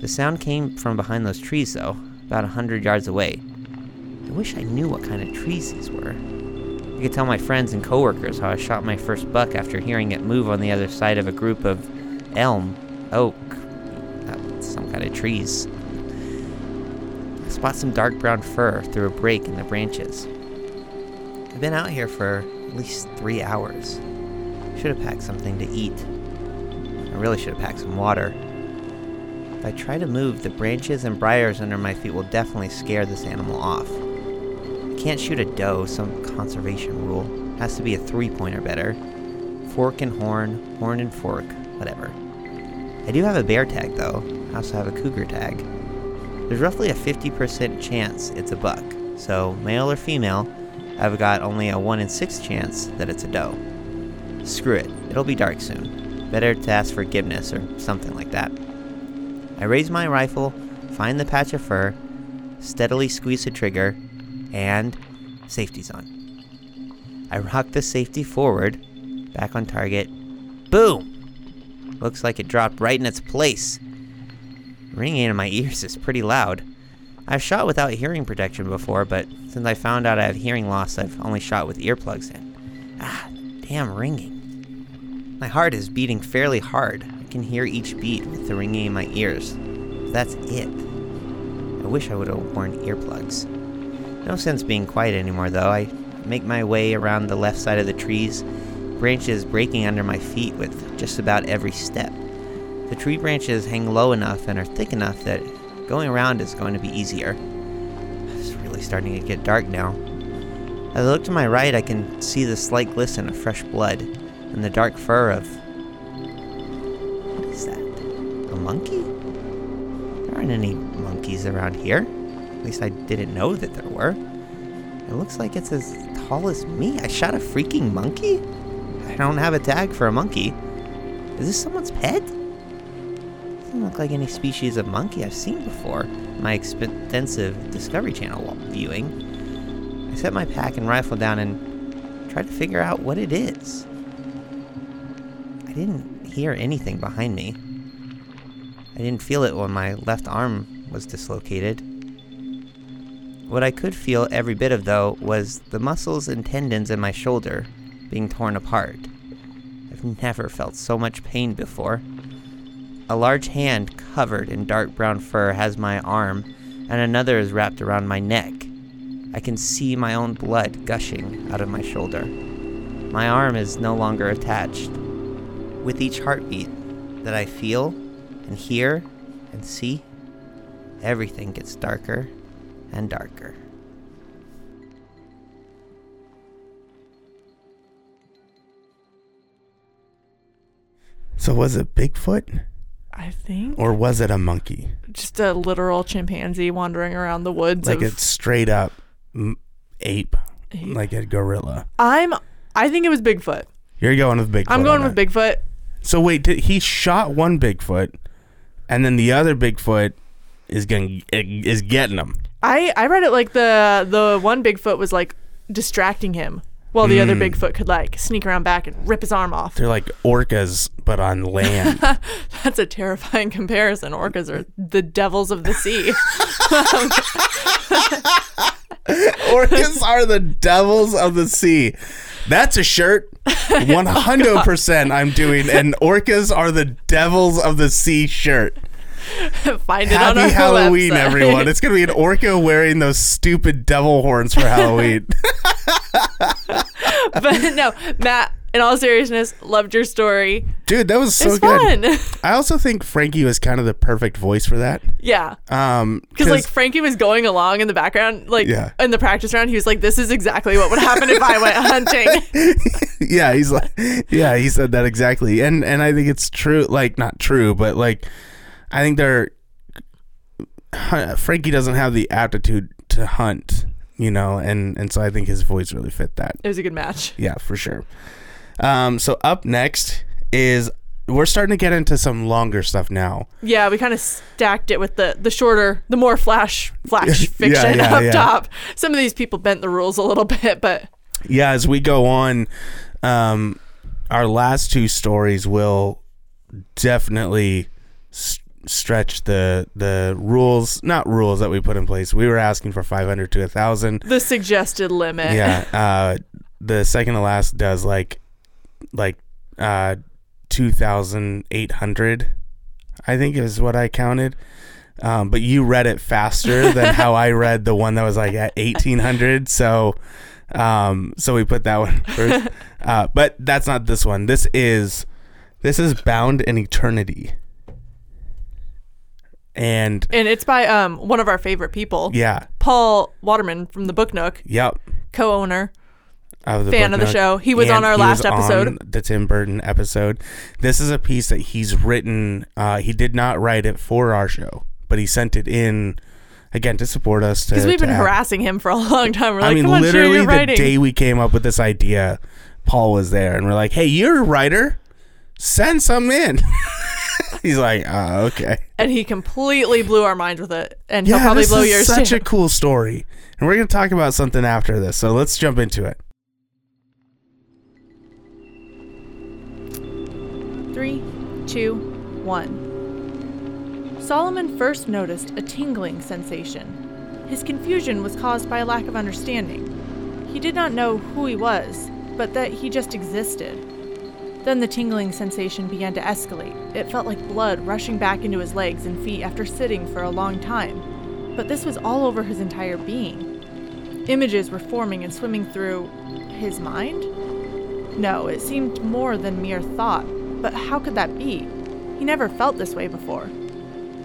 The sound came from behind those trees, though, about a hundred yards away. I wish I knew what kind of trees these were. Could tell my friends and coworkers how I shot my first buck after hearing it move on the other side of a group of elm, oak, uh, some kind of trees. I spot some dark brown fur through a break in the branches. I've been out here for at least three hours. Should have packed something to eat. I really should have packed some water. If I try to move, the branches and briars under my feet will definitely scare this animal off. Can't shoot a doe, some conservation rule. Has to be a three pointer better. Fork and horn, horn and fork, whatever. I do have a bear tag though. I also have a cougar tag. There's roughly a 50% chance it's a buck, so male or female, I've got only a 1 in 6 chance that it's a doe. Screw it, it'll be dark soon. Better to ask forgiveness or something like that. I raise my rifle, find the patch of fur, steadily squeeze the trigger, and safety's on. I rock the safety forward, back on target. Boom! Looks like it dropped right in its place. Ringing in my ears is pretty loud. I've shot without hearing protection before, but since I found out I have hearing loss, I've only shot with earplugs in. Ah, damn ringing. My heart is beating fairly hard. I can hear each beat with the ringing in my ears. That's it. I wish I would have worn earplugs. No sense being quiet anymore, though. I make my way around the left side of the trees, branches breaking under my feet with just about every step. The tree branches hang low enough and are thick enough that going around is going to be easier. It's really starting to get dark now. As I look to my right, I can see the slight glisten of fresh blood and the dark fur of. What is that? A monkey? There aren't any monkeys around here. At least I didn't know that there were. It looks like it's as tall as me. I shot a freaking monkey? I don't have a tag for a monkey. Is this someone's pet? Doesn't look like any species of monkey I've seen before. My extensive Discovery Channel viewing. I set my pack and rifle down and try to figure out what it is. I didn't hear anything behind me. I didn't feel it when my left arm was dislocated. What I could feel every bit of, though, was the muscles and tendons in my shoulder being torn apart. I've never felt so much pain before. A large hand covered in dark brown fur has my arm, and another is wrapped around my neck. I can see my own blood gushing out of my shoulder. My arm is no longer attached. With each heartbeat that I feel and hear and see, everything gets darker and darker. So was it Bigfoot I think or was it a monkey? just a literal chimpanzee wandering around the woods. Like of, a straight up ape, Ape. like a gorilla. I'm. I think it was Bigfoot. You're going with Bigfoot. I'm going with that. Bigfoot. So wait, did, he shot one Bigfoot, and then the other Bigfoot is going is getting him. I I read it like the the one Bigfoot was like distracting him while the other Mm. Bigfoot could like sneak around back and rip his arm off. They're like orcas, but on land. That's a terrifying comparison. Orcas are the devils of the sea. orcas are the devils of the sea. That's a shirt. 100% I'm doing an orcas are the devils of the sea shirt. Find it on our Happy Halloween, website. everyone. It's going to be an orca wearing those stupid devil horns for Halloween. but no, Matt. In all seriousness, loved your story. Dude, that was so it's good. fun. I also think Frankie was kind of the perfect voice for that. yeah. Um, Because like Frankie was going along in the background, like Yeah. in the practice round, he was like, "This is exactly what would happen if I went hunting." yeah, he's like, yeah, he said that exactly, and and I think it's true. Like not true, but like, I think they're Frankie doesn't have the aptitude to hunt, you know, and and so I think his voice really fit that. It was a good match. Yeah, for sure. Um, so up next is we're starting to get into some longer stuff now. Yeah, we kind of stacked it with the the shorter, the more flash flash fiction yeah, up yeah. top. Some of these people bent the rules a little bit, but yeah, as we go on, um, our last two stories will definitely s- stretch the the rules, not rules that we put in place. We were asking for 500 to a thousand. the suggested limit. Yeah, uh, the second to last does like like uh, 2,800. I think is what I counted. Um, but you read it faster than how I read the one that was like at 1800. So, um, so we put that one first. Uh, but that's not this one. This is, this is bound in eternity. And And it's by um one of our favorite people, yeah, Paul Waterman from the Book Nook, yep. co-owner. Of the Fan of the Nook. show. He was And on our he last was episode. on the Tim Burton episode. This is a piece that he's written. Uh, he did not write it for our show, but he sent it in again to support us. Because we've been add- harassing him for a long time. We're like, I mean, on, share literally your the day we came up with this idea, Paul was there, and we're like, "Hey, you're a writer. Send some in." He's like, "Oh, okay." and he completely blew our minds with it. And he'll yeah, probably this blow is yours such too. a cool story, and we're gonna talk about something after this. So let's jump into it. Three, two, one. Solomon first noticed a tingling sensation. His confusion was caused by a lack of understanding. He did not know who he was, but that he just existed. Then the tingling sensation began to escalate. It felt like blood rushing back into his legs and feet after sitting for a long time. But this was all over his entire being. Images were forming and swimming through his mind? No, it seemed more than mere thought, but how could that be? He never felt this way before.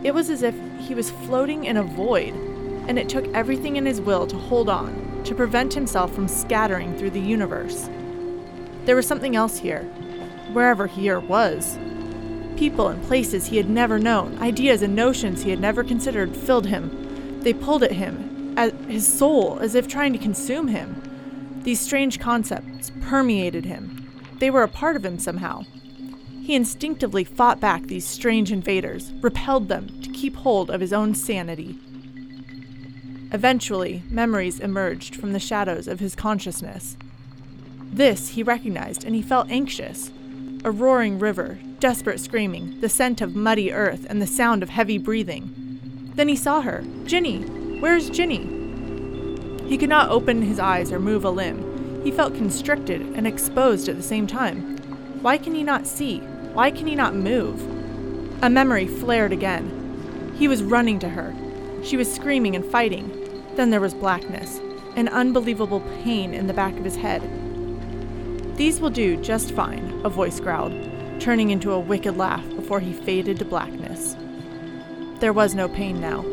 It was as if he was floating in a void, and it took everything in his will to hold on, to prevent himself from scattering through the universe. There was something else here, wherever here was. People and places he had never known, ideas and notions he had never considered filled him. They pulled at him, at his soul, as if trying to consume him. These strange concepts permeated him. They were a part of him somehow. He instinctively fought back these strange invaders, repelled them to keep hold of his own sanity. Eventually, memories emerged from the shadows of his consciousness. This he recognized, and he felt anxious. A roaring river, desperate screaming, the scent of muddy earth, and the sound of heavy breathing. Then he saw her. Ginny! Where's Ginny? He could not open his eyes or move a limb. He felt constricted and exposed at the same time. Why can he not see? Why can he not move? A memory flared again. He was running to her. She was screaming and fighting. Then there was blackness, an unbelievable pain in the back of his head. These will do just fine, a voice growled, turning into a wicked laugh before he faded to blackness. There was no pain now.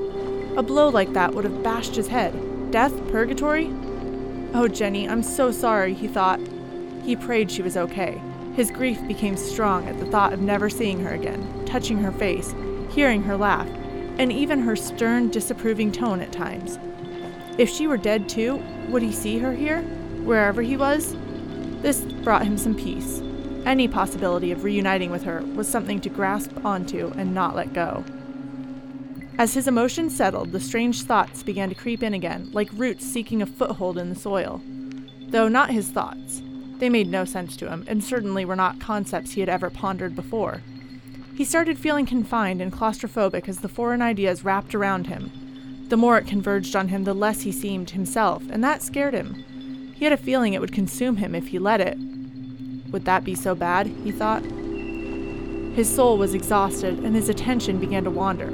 A blow like that would have bashed his head. Death? Purgatory? Oh, Jenny, I'm so sorry, he thought. He prayed she was okay. His grief became strong at the thought of never seeing her again, touching her face, hearing her laugh, and even her stern, disapproving tone at times. If she were dead too, would he see her here, wherever he was? This brought him some peace. Any possibility of reuniting with her was something to grasp onto and not let go. As his emotions settled, the strange thoughts began to creep in again, like roots seeking a foothold in the soil. Though not his thoughts. They made no sense to him, and certainly were not concepts he had ever pondered before. He started feeling confined and claustrophobic as the foreign ideas wrapped around him. The more it converged on him, the less he seemed himself, and that scared him. He had a feeling it would consume him if he let it. Would that be so bad? he thought. His soul was exhausted, and his attention began to wander.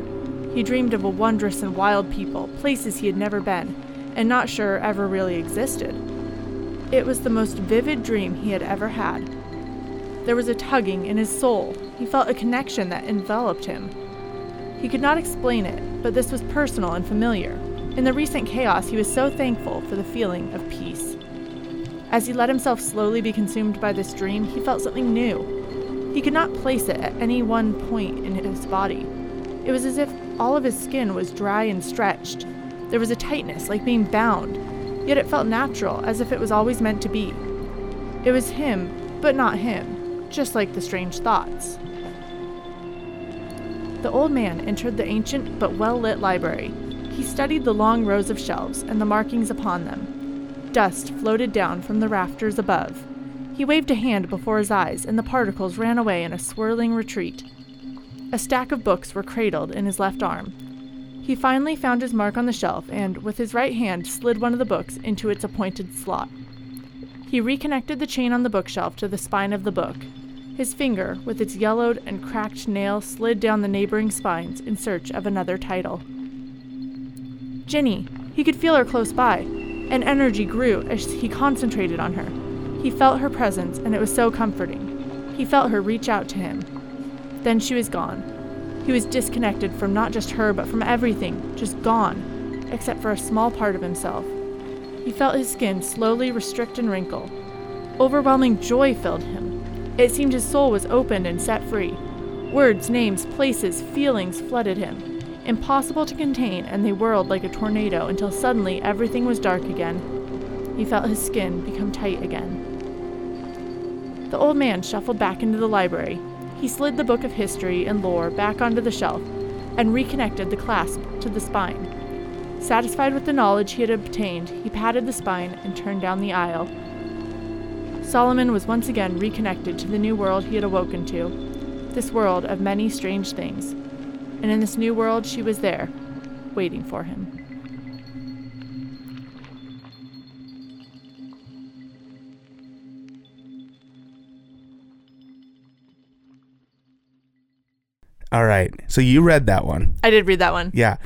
He dreamed of a wondrous and wild people, places he had never been, and not sure ever really existed. It was the most vivid dream he had ever had. There was a tugging in his soul. He felt a connection that enveloped him. He could not explain it, but this was personal and familiar. In the recent chaos, he was so thankful for the feeling of peace. As he let himself slowly be consumed by this dream, he felt something new. He could not place it at any one point in his body. It was as if all of his skin was dry and stretched. There was a tightness, like being bound, yet it felt natural, as if it was always meant to be. It was him, but not him, just like the strange thoughts. The old man entered the ancient but well lit library. He studied the long rows of shelves and the markings upon them. Dust floated down from the rafters above. He waved a hand before his eyes, and the particles ran away in a swirling retreat. A stack of books were cradled in his left arm. He finally found his mark on the shelf and, with his right hand, slid one of the books into its appointed slot. He reconnected the chain on the bookshelf to the spine of the book. His finger, with its yellowed and cracked nail, slid down the neighboring spines in search of another title. Ginny. He could feel her close by and energy grew as he concentrated on her. He felt her presence, and it was so comforting. He felt her reach out to him. Then she was gone. He was disconnected from not just her, but from everything, just gone, except for a small part of himself. He felt his skin slowly restrict and wrinkle. Overwhelming joy filled him. It seemed his soul was opened and set free. Words, names, places, feelings flooded him impossible to contain, and they whirled like a tornado until suddenly everything was dark again. He felt his skin become tight again. The old man shuffled back into the library. He slid the book of history and lore back onto the shelf and reconnected the clasp to the spine. Satisfied with the knowledge he had obtained, he patted the spine and turned down the aisle. Solomon was once again reconnected to the new world he had awoken to, this world of many strange things and in this new world she was there, waiting for him. All right. So you read that one. I did read that one. Yeah.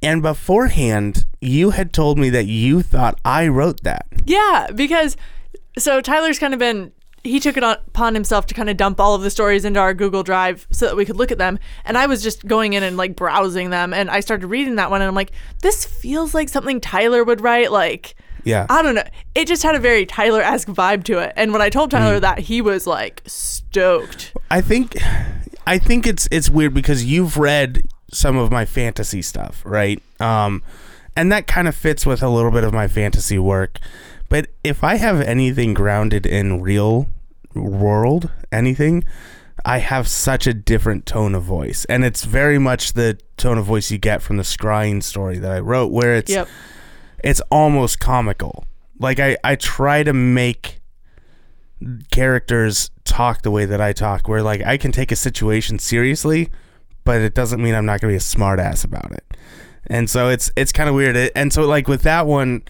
And beforehand, you had told me that you thought I wrote that. Yeah, because so Tyler's kind of been he took it upon himself to kind of dump all of the stories into our Google Drive so that we could look at them. And I was just going in and like browsing them, and I started reading that one, and I'm like, this feels like something Tyler would write. Like, yeah, I don't know. It just had a very Tyler esque vibe to it. And when I told Tyler mm. that, he was like stoked. I think, I think it's it's weird because you've read some of my fantasy stuff, right? Um, and that kind of fits with a little bit of my fantasy work. But if I have anything grounded in real world, anything, I have such a different tone of voice. And it's very much the tone of voice you get from the scrying story that I wrote, where it's yep. it's almost comical. Like I, I try to make characters talk the way that I talk, where like I can take a situation seriously, but it doesn't mean I'm not gonna be a smartass about it. And so it's it's kind of weird. And so like with that one,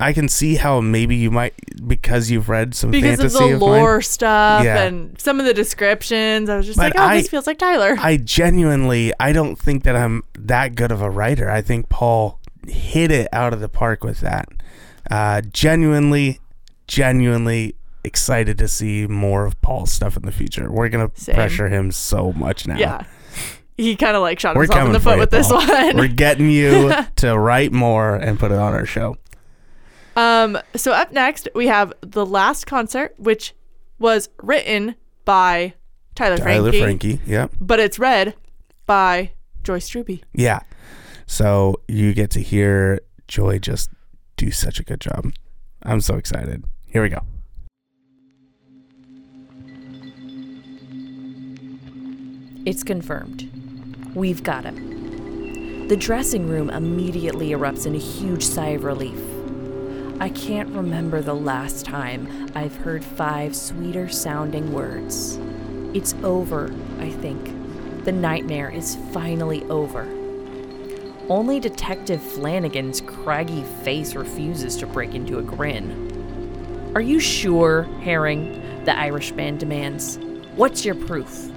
I can see how maybe you might because you've read some because fantasy of the lore of stuff yeah. and some of the descriptions. I was just but like, oh, I, this feels like Tyler. I genuinely, I don't think that I'm that good of a writer. I think Paul hit it out of the park with that. Uh, genuinely, genuinely excited to see more of Paul's stuff in the future. We're gonna Same. pressure him so much now. Yeah. He kind of like shot We're himself in the foot with this one. We're getting you to write more and put it on our show. Um, so up next we have the last concert, which was written by Tyler, Tyler Frankie. Frankie, yeah. But it's read by Joy Strube. Yeah. So you get to hear Joy just do such a good job. I'm so excited. Here we go. It's confirmed. We've got him. The dressing room immediately erupts in a huge sigh of relief. I can't remember the last time I've heard five sweeter sounding words. It's over, I think. The nightmare is finally over. Only Detective Flanagan's craggy face refuses to break into a grin. Are you sure, Herring? The Irishman demands. What's your proof?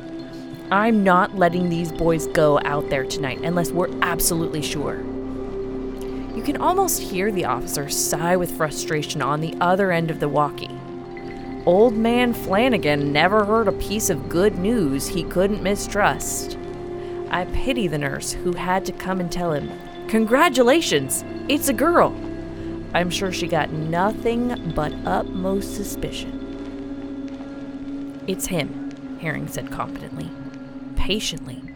I'm not letting these boys go out there tonight unless we're absolutely sure. You can almost hear the officer sigh with frustration on the other end of the walkie. Old man Flanagan never heard a piece of good news he couldn't mistrust. I pity the nurse who had to come and tell him, Congratulations, it's a girl. I'm sure she got nothing but utmost suspicion. It's him, Herring said confidently, patiently.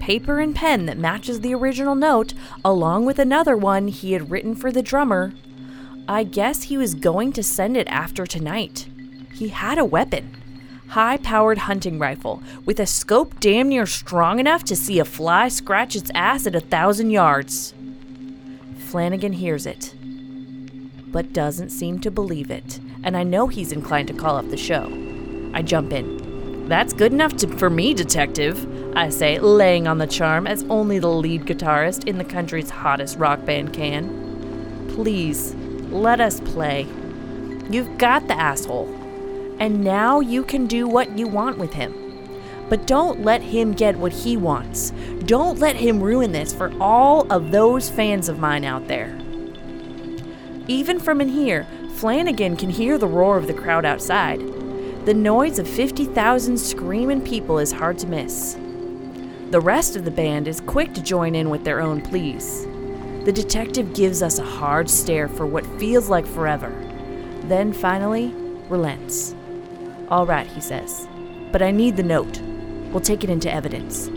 Paper and pen that matches the original note, along with another one he had written for the drummer. I guess he was going to send it after tonight. He had a weapon high powered hunting rifle with a scope damn near strong enough to see a fly scratch its ass at a thousand yards. Flanagan hears it, but doesn't seem to believe it, and I know he's inclined to call up the show. I jump in. That's good enough to, for me, detective, I say, laying on the charm as only the lead guitarist in the country's hottest rock band can. Please, let us play. You've got the asshole and now you can do what you want with him. But don't let him get what he wants. Don't let him ruin this for all of those fans of mine out there. Even from in here, Flanagan can hear the roar of the crowd outside. The noise of 50,000 screaming people is hard to miss. The rest of the band is quick to join in with their own pleas. The detective gives us a hard stare for what feels like forever, then finally relents. All right, he says. But I need the note. We'll take it into evidence.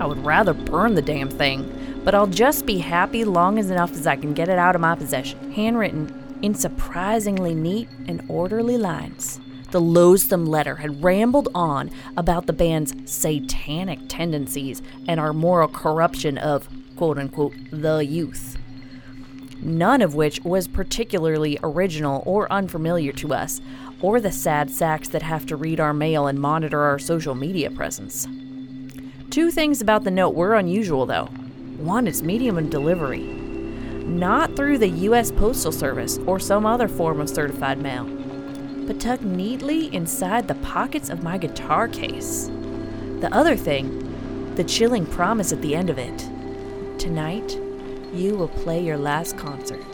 I would rather burn the damn thing, but I'll just be happy long as enough as I can get it out of my possession. Handwritten in surprisingly neat and orderly lines. The loathsome letter had rambled on about the band's satanic tendencies and our moral corruption of quote unquote the youth. None of which was particularly original or unfamiliar to us, or the sad sacks that have to read our mail and monitor our social media presence. Two things about the note were unusual, though. One, its medium of delivery. Not through the U.S. Postal Service or some other form of certified mail, but tucked neatly inside the pockets of my guitar case. The other thing, the chilling promise at the end of it. Tonight, you will play your last concert.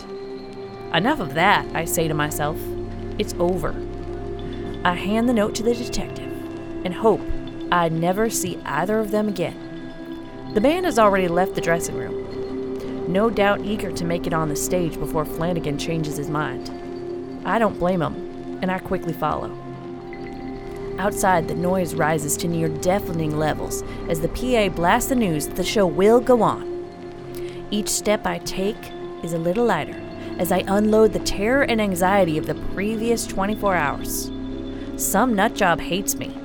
Enough of that, I say to myself. It's over. I hand the note to the detective and hope I never see either of them again. The band has already left the dressing room, no doubt eager to make it on the stage before Flanagan changes his mind. I don't blame him, and I quickly follow. Outside, the noise rises to near deafening levels as the PA blasts the news that the show will go on. Each step I take is a little lighter as I unload the terror and anxiety of the previous 24 hours. Some nutjob hates me.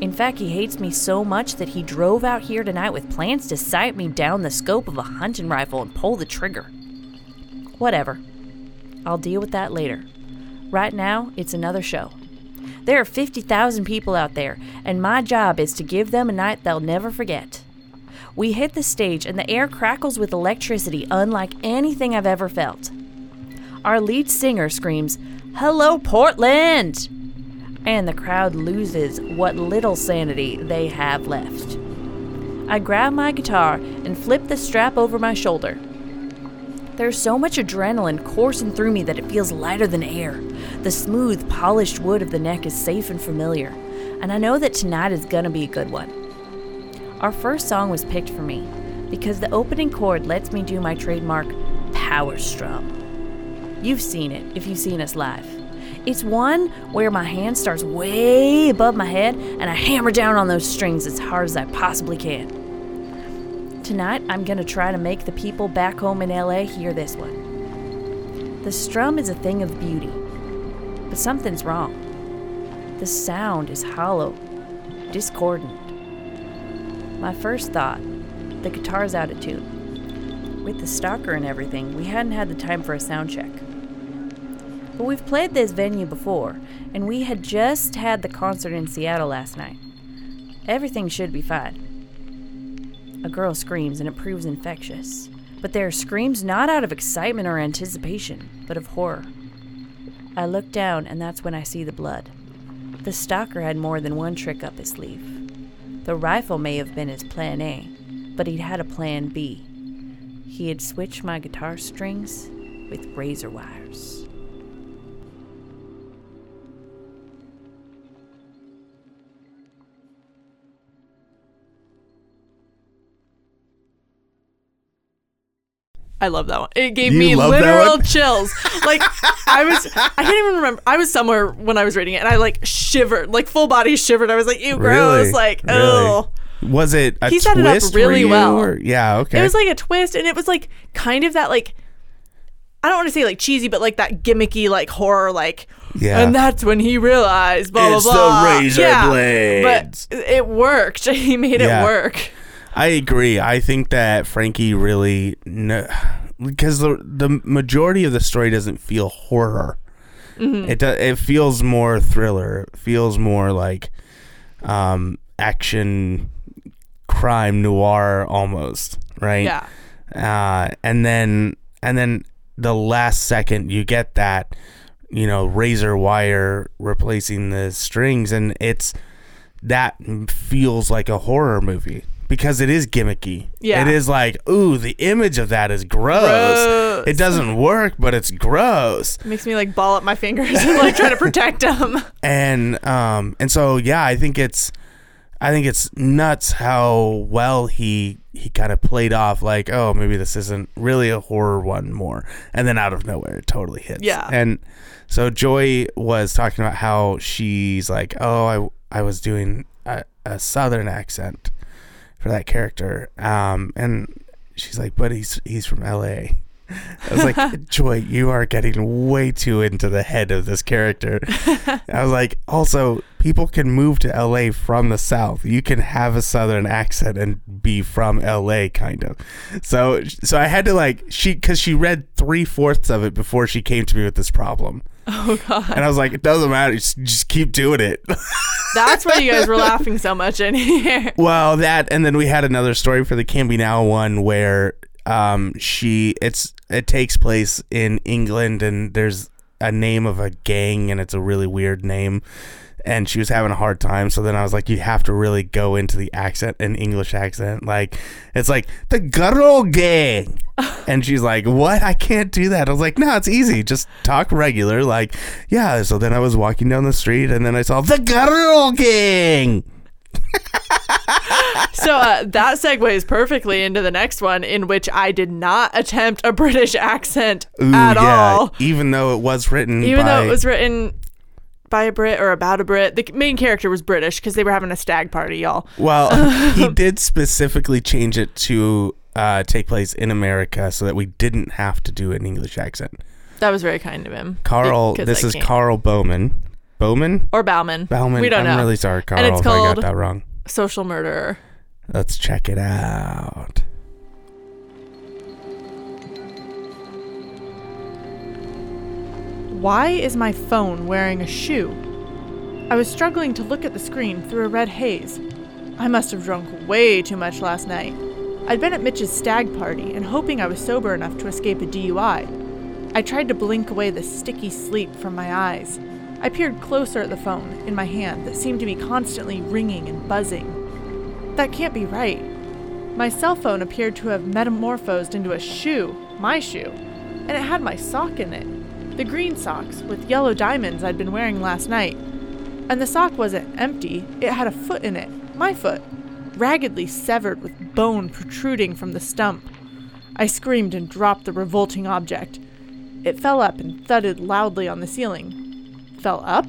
In fact, he hates me so much that he drove out here tonight with plans to sight me down the scope of a hunting rifle and pull the trigger. Whatever. I'll deal with that later. Right now, it's another show. There are 50,000 people out there, and my job is to give them a night they'll never forget. We hit the stage, and the air crackles with electricity unlike anything I've ever felt. Our lead singer screams, Hello, Portland! and the crowd loses what little sanity they have left. I grab my guitar and flip the strap over my shoulder. There's so much adrenaline coursing through me that it feels lighter than air. The smooth, polished wood of the neck is safe and familiar, and I know that tonight is gonna be a good one. Our first song was picked for me because the opening chord lets me do my trademark power strum. You've seen it if you've seen us live. It's one where my hand starts way above my head and I hammer down on those strings as hard as I possibly can. Tonight, I'm going to try to make the people back home in LA hear this one. The strum is a thing of beauty, but something's wrong. The sound is hollow, discordant. My first thought The guitar's out of tune. With the stalker and everything, we hadn't had the time for a sound check. But we've played this venue before, and we had just had the concert in Seattle last night. Everything should be fine. A girl screams and it proves infectious. But there are screams not out of excitement or anticipation, but of horror. I look down, and that's when I see the blood. The stalker had more than one trick up his sleeve. The rifle may have been his plan A, but he'd had a plan B. He had switched my guitar strings with razor wires. I love that one. It gave You me literal chills. Like I was, I can't even remember. I was somewhere when I was reading it, and I like shivered, like full body shivered. I was like, "Ew, gross!" Really? Like, Really? oh. Was it a He set it up really well. or- yeah, okay. It was like a twist, and it was like kind of that like. I don't want to say like cheesy, but like that gimmicky like horror, like, Yeah. and that's when he realized, blah It's the blah blah. razor yeah, blades. But it worked. He made Yeah. it work. I agree. I think that Frankie really no, because the the majority of the story doesn't feel horror. Mm-hmm. It do, it feels more thriller. It feels more like um, action, crime noir almost, right? Yeah. uh, and then and then the last second you get that you know razor wire replacing the strings and it's that feels like a horror movie because it is gimmicky Yeah. it is like ooh the image of that is gross, Gross. it doesn't work but it's gross It makes me like ball up my fingers and like try to protect them. and um and so yeah i think it's i think it's nuts how well he he kind of played off like oh maybe this isn't really a horror one more and then out of nowhere it totally hits Yeah. and so joy was talking about how she's like oh i i was doing a, a southern accent for that character um and she's like but he's he's from la I was like, Joy, you are getting way too into the head of this character. I was like, also, people can move to LA from the South. You can have a Southern accent and be from LA, kind of. So, so I had to like she because she read three fourths of it before she came to me with this problem. Oh god. And I was like, it doesn't matter, just, just keep doing it. That's why you guys were laughing so much in here. Well, that and then we had another story for the Canby Now one where um she it's it takes place in England and there's a name of a gang and it's a really weird name and she was having a hard time. So then I was like you have to really go into the accent an English accent. Like it's like the girl gang. And she's like what? I can't do that. I was like no it's easy. Just talk regular. Like yeah so then I was walking down the street and then I saw the girl gang. So uh, that segues perfectly into the next one, in which I did not attempt a British accent Ooh, at yeah, all, Even though it was written even by, though it was written by a Brit or about a Brit. The main character was British because they were having a stag party, y'all. well, he did specifically change it to uh, take place in America so that we didn't have to do an English accent. That was very kind of him. Carl, this I is can't. Carl Bowman. Bowman? or Bauman. Bauman. We don't I'm know. really sorry, Carl, it's if I got that wrong. Social murderer. Let's check it out. Why is my phone wearing a shoe? I was struggling to look at the screen through a red haze. I must have drunk way too much last night. I'd been at Mitch's stag party and hoping I was sober enough to escape a DUI. I tried to blink away the sticky sleep from my eyes. I peered closer at the phone in my hand that seemed to be constantly ringing and buzzing. That can't be right. My cell phone appeared to have metamorphosed into a shoe, my shoe, and it had my sock in it. The green socks with yellow diamonds I'd been wearing last night. And the sock wasn't empty, it had a foot in it, my foot, raggedly severed with bone protruding from the stump. I screamed and dropped the revolting object. It fell up and thudded loudly on the ceiling. Fell up?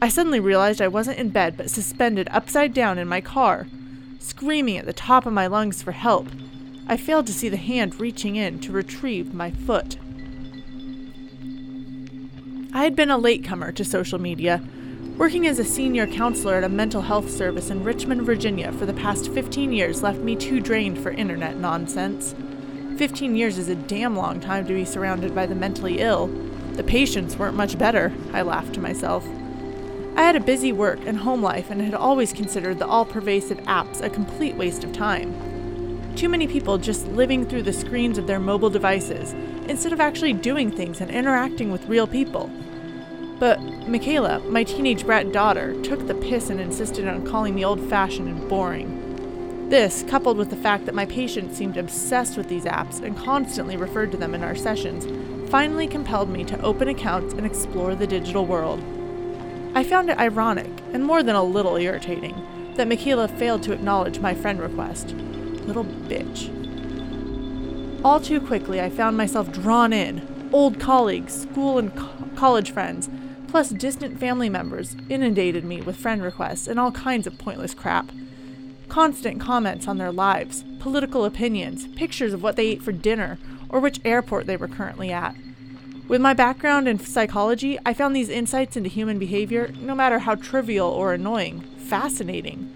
I suddenly realized I wasn't in bed but suspended upside down in my car, screaming at the top of my lungs for help. I failed to see the hand reaching in to retrieve my foot. I had been a latecomer to social media. Working as a senior counselor at a mental health service in Richmond, Virginia for the past 15 years left me too drained for internet nonsense. 15 years is a damn long time to be surrounded by the mentally ill. The patients weren't much better, I laughed to myself. I had a busy work and home life and had always considered the all pervasive apps a complete waste of time. Too many people just living through the screens of their mobile devices instead of actually doing things and interacting with real people. But Michaela, my teenage brat daughter, took the piss and insisted on calling me old fashioned and boring. This, coupled with the fact that my patients seemed obsessed with these apps and constantly referred to them in our sessions, finally compelled me to open accounts and explore the digital world. I found it ironic, and more than a little irritating, that Michaela failed to acknowledge my friend request. Little bitch. All too quickly, I found myself drawn in. Old colleagues, school and co- college friends, plus distant family members inundated me with friend requests and all kinds of pointless crap. Constant comments on their lives, political opinions, pictures of what they ate for dinner, or which airport they were currently at. With my background in psychology, I found these insights into human behavior, no matter how trivial or annoying, fascinating.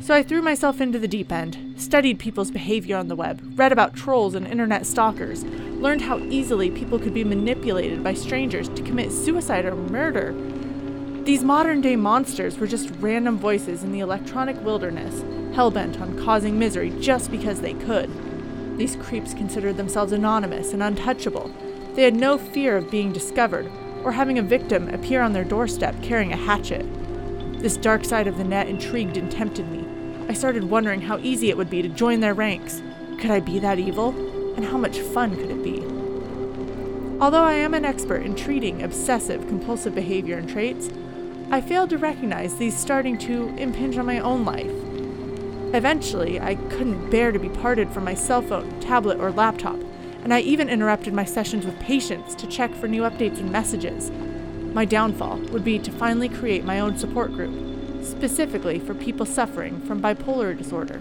So I threw myself into the deep end, studied people's behavior on the web, read about trolls and internet stalkers, learned how easily people could be manipulated by strangers to commit suicide or murder. These modern day monsters were just random voices in the electronic wilderness, hellbent on causing misery just because they could. These creeps considered themselves anonymous and untouchable. They had no fear of being discovered or having a victim appear on their doorstep carrying a hatchet. This dark side of the net intrigued and tempted me. I started wondering how easy it would be to join their ranks. Could I be that evil? And how much fun could it be? Although I am an expert in treating obsessive compulsive behavior and traits, I failed to recognize these starting to impinge on my own life. Eventually, I couldn't bear to be parted from my cell phone, tablet, or laptop, and I even interrupted my sessions with patients to check for new updates and messages. My downfall would be to finally create my own support group, specifically for people suffering from bipolar disorder.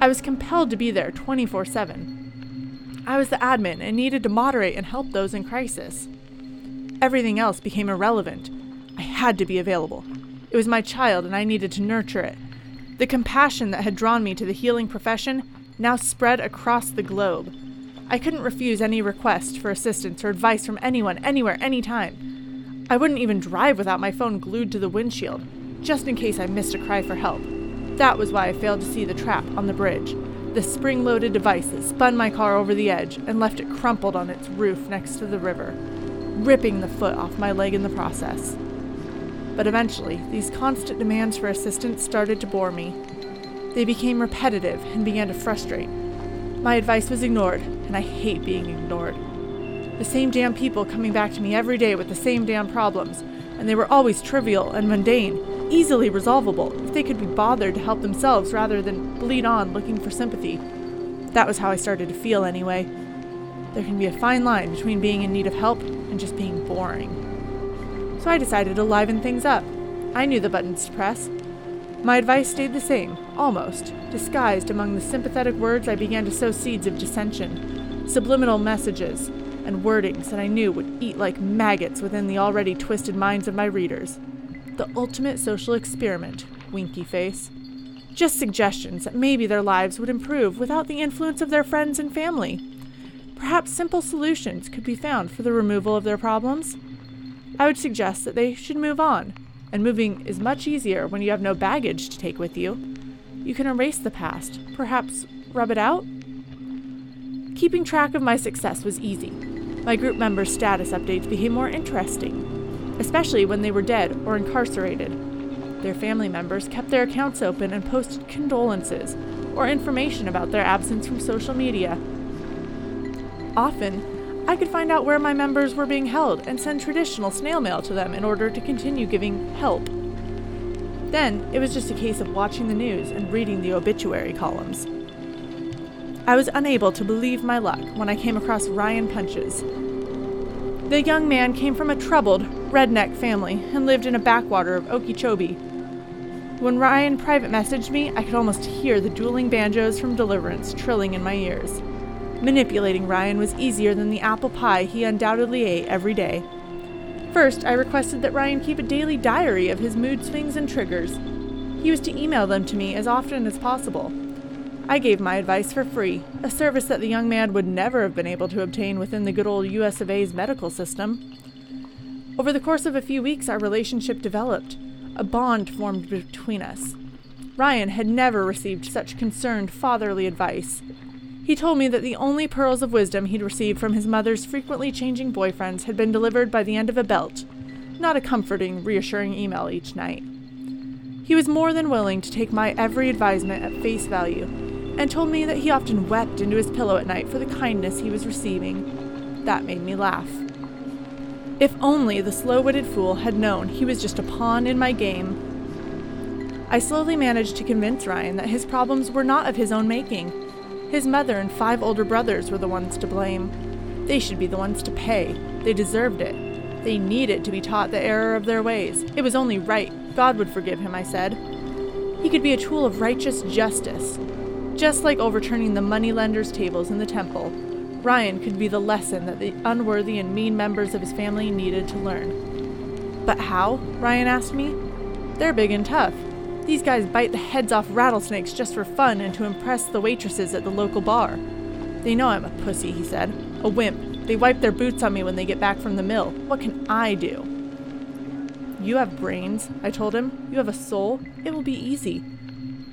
I was compelled to be there 24 7. I was the admin and needed to moderate and help those in crisis. Everything else became irrelevant. I had to be available. It was my child and I needed to nurture it. The compassion that had drawn me to the healing profession now spread across the globe. I couldn't refuse any request for assistance or advice from anyone, anywhere, anytime. I wouldn't even drive without my phone glued to the windshield, just in case I missed a cry for help. That was why I failed to see the trap on the bridge, the spring loaded device that spun my car over the edge and left it crumpled on its roof next to the river, ripping the foot off my leg in the process. But eventually, these constant demands for assistance started to bore me. They became repetitive and began to frustrate. My advice was ignored, and I hate being ignored. The same damn people coming back to me every day with the same damn problems, and they were always trivial and mundane, easily resolvable if they could be bothered to help themselves rather than bleed on looking for sympathy. That was how I started to feel anyway. There can be a fine line between being in need of help and just being boring. So I decided to liven things up. I knew the buttons to press, my advice stayed the same, almost. Disguised among the sympathetic words, I began to sow seeds of dissension, subliminal messages, and wordings that I knew would eat like maggots within the already twisted minds of my readers. The ultimate social experiment, winky face. Just suggestions that maybe their lives would improve without the influence of their friends and family. Perhaps simple solutions could be found for the removal of their problems. I would suggest that they should move on and moving is much easier when you have no baggage to take with you. You can erase the past, perhaps rub it out. Keeping track of my success was easy. My group members' status updates became more interesting, especially when they were dead or incarcerated. Their family members kept their accounts open and posted condolences or information about their absence from social media. Often, I could find out where my members were being held and send traditional snail mail to them in order to continue giving help. Then it was just a case of watching the news and reading the obituary columns. I was unable to believe my luck when I came across Ryan Punches. The young man came from a troubled, redneck family and lived in a backwater of Okeechobee. When Ryan private messaged me, I could almost hear the dueling banjos from Deliverance trilling in my ears. Manipulating Ryan was easier than the apple pie he undoubtedly ate every day. First, I requested that Ryan keep a daily diary of his mood swings and triggers. He was to email them to me as often as possible. I gave my advice for free, a service that the young man would never have been able to obtain within the good old US of A's medical system. Over the course of a few weeks, our relationship developed. A bond formed between us. Ryan had never received such concerned fatherly advice. He told me that the only pearls of wisdom he'd received from his mother's frequently changing boyfriends had been delivered by the end of a belt, not a comforting, reassuring email each night. He was more than willing to take my every advisement at face value, and told me that he often wept into his pillow at night for the kindness he was receiving. That made me laugh. If only the slow witted fool had known he was just a pawn in my game. I slowly managed to convince Ryan that his problems were not of his own making. His mother and five older brothers were the ones to blame. They should be the ones to pay. They deserved it. They needed to be taught the error of their ways. It was only right. God would forgive him, I said. He could be a tool of righteous justice. Just like overturning the moneylenders' tables in the temple, Ryan could be the lesson that the unworthy and mean members of his family needed to learn. But how? Ryan asked me. They're big and tough. These guys bite the heads off rattlesnakes just for fun and to impress the waitresses at the local bar. They know I'm a pussy, he said. A wimp. They wipe their boots on me when they get back from the mill. What can I do? You have brains, I told him. You have a soul. It will be easy.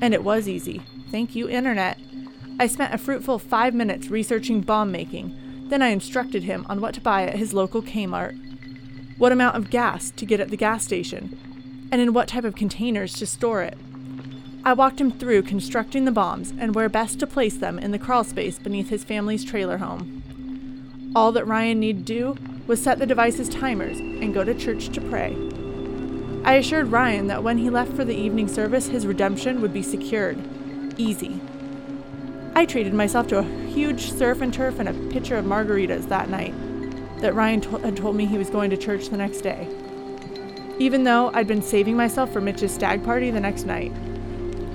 And it was easy. Thank you, Internet. I spent a fruitful five minutes researching bomb making. Then I instructed him on what to buy at his local Kmart, what amount of gas to get at the gas station, and in what type of containers to store it. I walked him through constructing the bombs and where best to place them in the crawl space beneath his family's trailer home. All that Ryan needed do was set the device's timers and go to church to pray. I assured Ryan that when he left for the evening service, his redemption would be secured. Easy. I treated myself to a huge surf and turf and a pitcher of margaritas that night that Ryan to- had told me he was going to church the next day. Even though I'd been saving myself for Mitch's stag party the next night.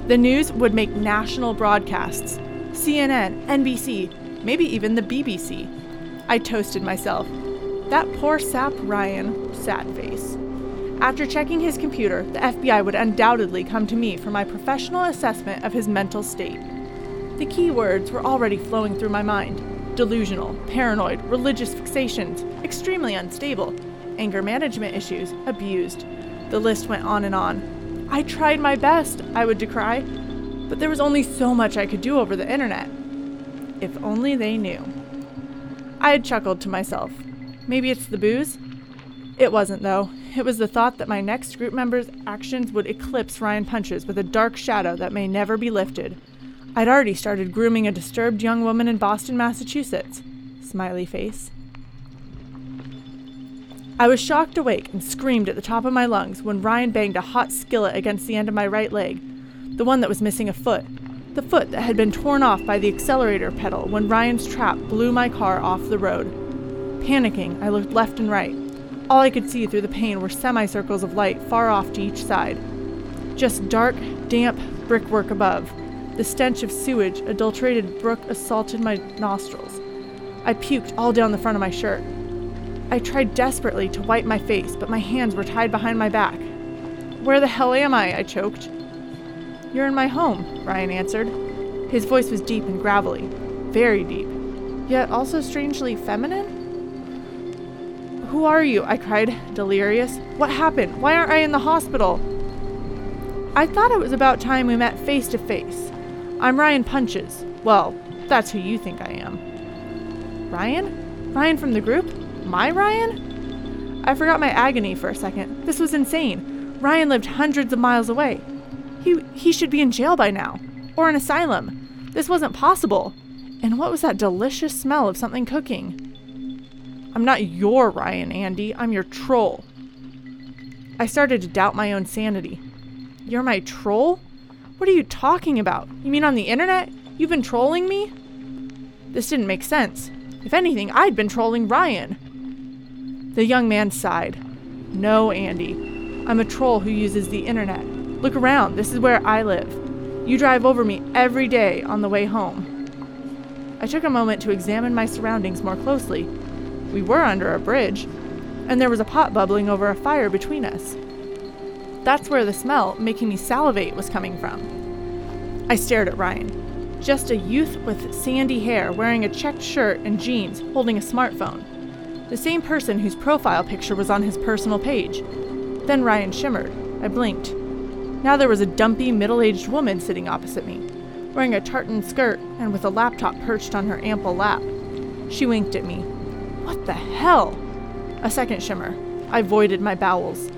The news would make national broadcasts CNN, NBC, maybe even the BBC. I toasted myself. That poor sap Ryan, sad face. After checking his computer, the FBI would undoubtedly come to me for my professional assessment of his mental state. The key words were already flowing through my mind delusional, paranoid, religious fixations, extremely unstable, anger management issues, abused. The list went on and on. I tried my best, I would decry, but there was only so much I could do over the internet. If only they knew. I had chuckled to myself. Maybe it's the booze? It wasn't, though. It was the thought that my next group member's actions would eclipse Ryan Punch's with a dark shadow that may never be lifted. I'd already started grooming a disturbed young woman in Boston, Massachusetts. Smiley face. I was shocked awake and screamed at the top of my lungs when Ryan banged a hot skillet against the end of my right leg, the one that was missing a foot, the foot that had been torn off by the accelerator pedal when Ryan's trap blew my car off the road. Panicking, I looked left and right. All I could see through the pane were semicircles of light far off to each side. Just dark, damp brickwork above. The stench of sewage, adulterated brook assaulted my nostrils. I puked all down the front of my shirt. I tried desperately to wipe my face, but my hands were tied behind my back. Where the hell am I? I choked. You're in my home, Ryan answered. His voice was deep and gravelly, very deep, yet also strangely feminine. Who are you? I cried, delirious. What happened? Why aren't I in the hospital? I thought it was about time we met face to face. I'm Ryan Punches. Well, that's who you think I am. Ryan? Ryan from the group? My Ryan? I forgot my agony for a second. This was insane. Ryan lived hundreds of miles away. He, he should be in jail by now, or an asylum. This wasn't possible. And what was that delicious smell of something cooking? I'm not your Ryan, Andy. I'm your troll. I started to doubt my own sanity. You're my troll? What are you talking about? You mean on the internet? You've been trolling me? This didn't make sense. If anything, I'd been trolling Ryan. The young man sighed. No, Andy. I'm a troll who uses the internet. Look around. This is where I live. You drive over me every day on the way home. I took a moment to examine my surroundings more closely. We were under a bridge. and there was a pot bubbling over a fire between us. That's where the smell, making me salivate, was coming from. I stared at Ryan, just a youth with sandy hair wearing a checked shirt and jeans, holding a smartphone. The same person whose profile picture was on his personal page. Then Ryan shimmered. I blinked. Now there was a dumpy, middle aged woman sitting opposite me, wearing a tartan skirt and with a laptop perched on her ample lap. She winked at me. What the hell? A second shimmer. I voided my bowels.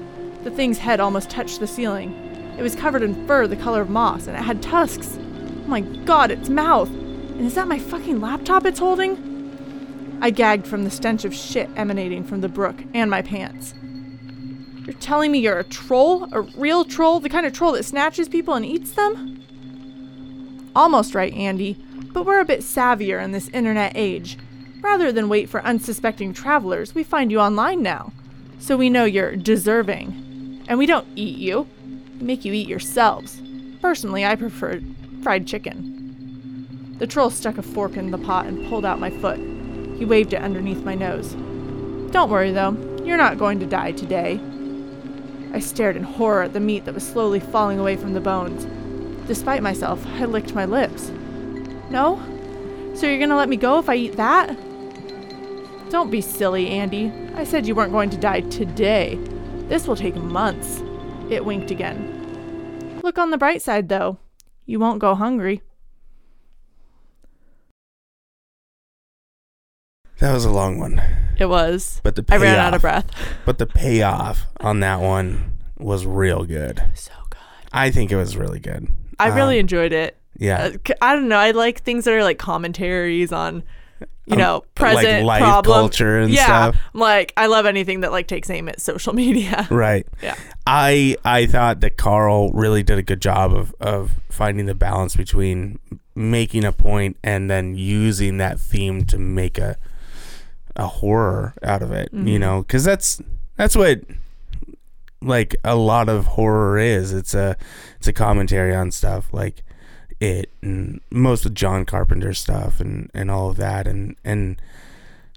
The thing's head almost touched the ceiling. It was covered in fur the color of moss, and it had tusks. Oh my god, its mouth! And is that my fucking laptop it's holding? I gagged from the stench of shit emanating from the brook and my pants. You're telling me you're a troll? A real troll? The kind of troll that snatches people and eats them? Almost right, Andy, but we're a bit savvier in this internet age. Rather than wait for unsuspecting travelers, we find you online now. So we know you're deserving. And we don't eat you, we make you eat yourselves. Personally, I prefer fried chicken. The troll stuck a fork in the pot and pulled out my foot. He waved it underneath my nose. Don't worry, though, you're not going to die today. I stared in horror at the meat that was slowly falling away from the bones. Despite myself, I licked my lips. No? So you're gonna let me go if I eat that? Don't be silly, Andy. I said you weren't going to die today. This will take months. It winked again. Look on the bright side, though. You won't go hungry. That was a long one, It was. but the I ran out of breath. But the payoff on that one was real good. So good. I think it was really good. I really Um, enjoyed it. yeah. Uh, I don't know. I like things that are like commentaries on, you Um, know, present like problem. culture and yeah, stuff. Like I love anything that like takes aim at social media. Right. Yeah. I I thought that Carl really did a good job of of finding the balance between making a point and then using that theme to make a a horror out of it. You Mhm. know, because that's that's what like a lot of horror is. It's a it's a commentary on stuff like it and most of John Carpenter's stuff and and all of that and and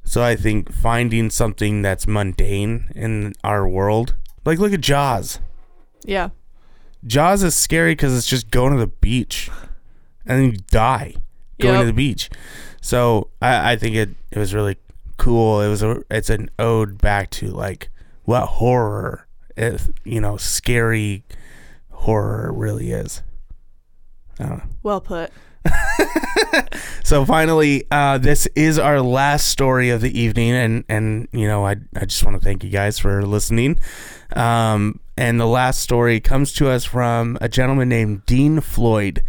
so I think finding something that's mundane in our world, like look at Jaws. Yeah. Jaws is scary because it's just going to the beach, and then you die going Yep. to the beach. So I, I think it, it was really cool. It was a it's an ode back to like what horror, if you know, scary horror really is. Well put. So finally, uh, this is our last story of the evening, and and you know I I just want to thank you guys for listening. Um, and the last story comes to us from a gentleman named Dean Floyd.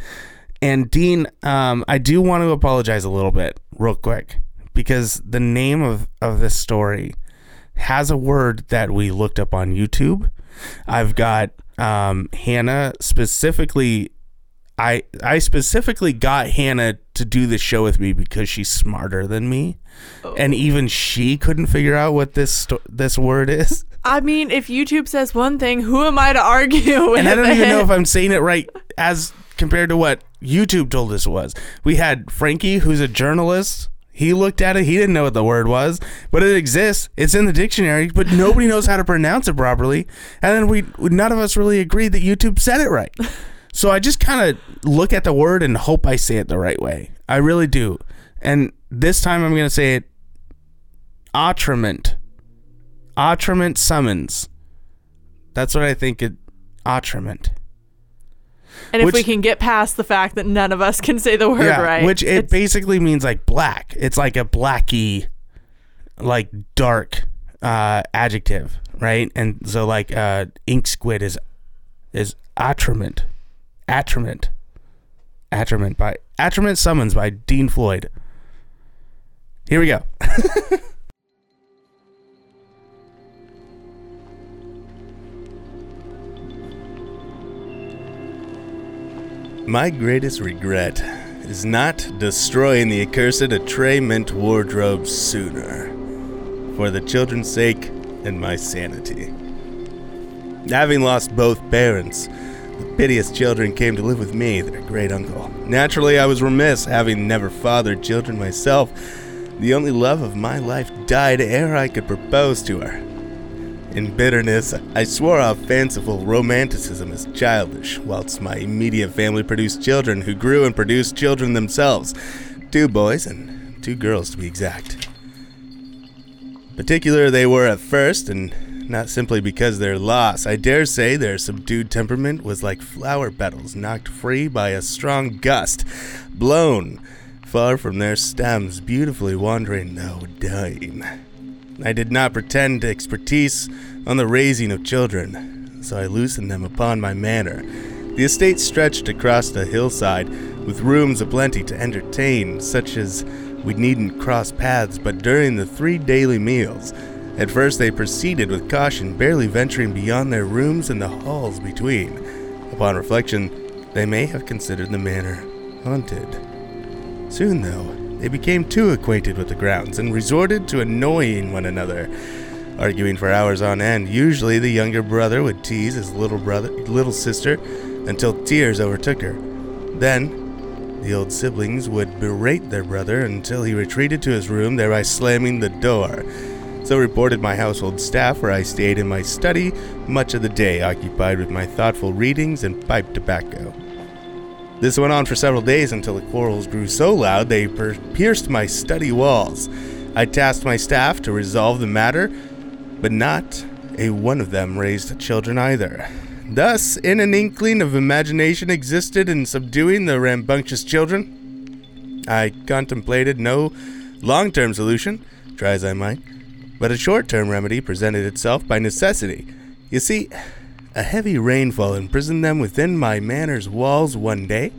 And Dean, um, I do want to apologize a little bit, real quick, because the name of of this story has a word that we looked up on YouTube. I've got um, Hannah specifically I I specifically got Hannah to do this show with me because she's smarter than me, oh. and even she couldn't figure out what this sto- this word is. I mean, if YouTube says one thing, who am I to argue with? And I don't even know if I'm saying it right as compared to what YouTube told us it was. We had Frankie, who's a journalist. He looked at it. He didn't know what the word was, but it exists. It's in the dictionary, but nobody knows how to pronounce it properly. And then we none of us really agreed that YouTube said it right. So I just kind of look at the word and hope I say it the right way. I really do. And this time I'm going to say it Autrament. Autrament summons. That's what I think it Autrament. And if which- we can get past the fact that none of us can say the word yeah, right, which it basically means like black. It's like a blacky, like dark uh, adjective, right? And so like uh, ink squid is is atrament, atrament, atrament by atrament summons by Dean Floyd. Here we go. My greatest regret is not destroying the accursed attrayment wardrobe sooner, for the children's sake and my sanity. Having lost both parents, piteous children came to live with me, their great uncle. Naturally, I was remiss, having never fathered children myself. The only love of my life died ere I could propose to her. In bitterness, I swore off fanciful romanticism as childish, whilst my immediate family produced children who grew and produced children themselves two boys and two girls to be exact. Particular they were at first, and not simply because their loss. I dare say their subdued temperament was like flower petals knocked free by a strong gust, blown far from their stems, beautifully wandering, though dying. I did not pretend expertise on the raising of children, so I loosened them upon my manor. The estate stretched across the hillside, with rooms aplenty to entertain, such as we needn't cross paths but during the three daily meals. At first, they proceeded with caution, barely venturing beyond their rooms and the halls between. Upon reflection, they may have considered the manor haunted. Soon, though, they became too acquainted with the grounds and resorted to annoying one another, arguing for hours on end. Usually, the younger brother would tease his little brother, little sister, until tears overtook her. Then, the old siblings would berate their brother until he retreated to his room, thereby slamming the door. So reported my household staff, where I stayed in my study much of the day, occupied with my thoughtful readings and pipe tobacco. This went on for several days until the quarrels grew so loud they per- pierced my study walls. I tasked my staff to resolve the matter, but not a one of them raised children either. Thus, in an inkling of imagination existed in subduing the rambunctious children, I contemplated no long term solution, try as I might, but a short term remedy presented itself by necessity. You see, a heavy rainfall imprisoned them within my manor's walls one day.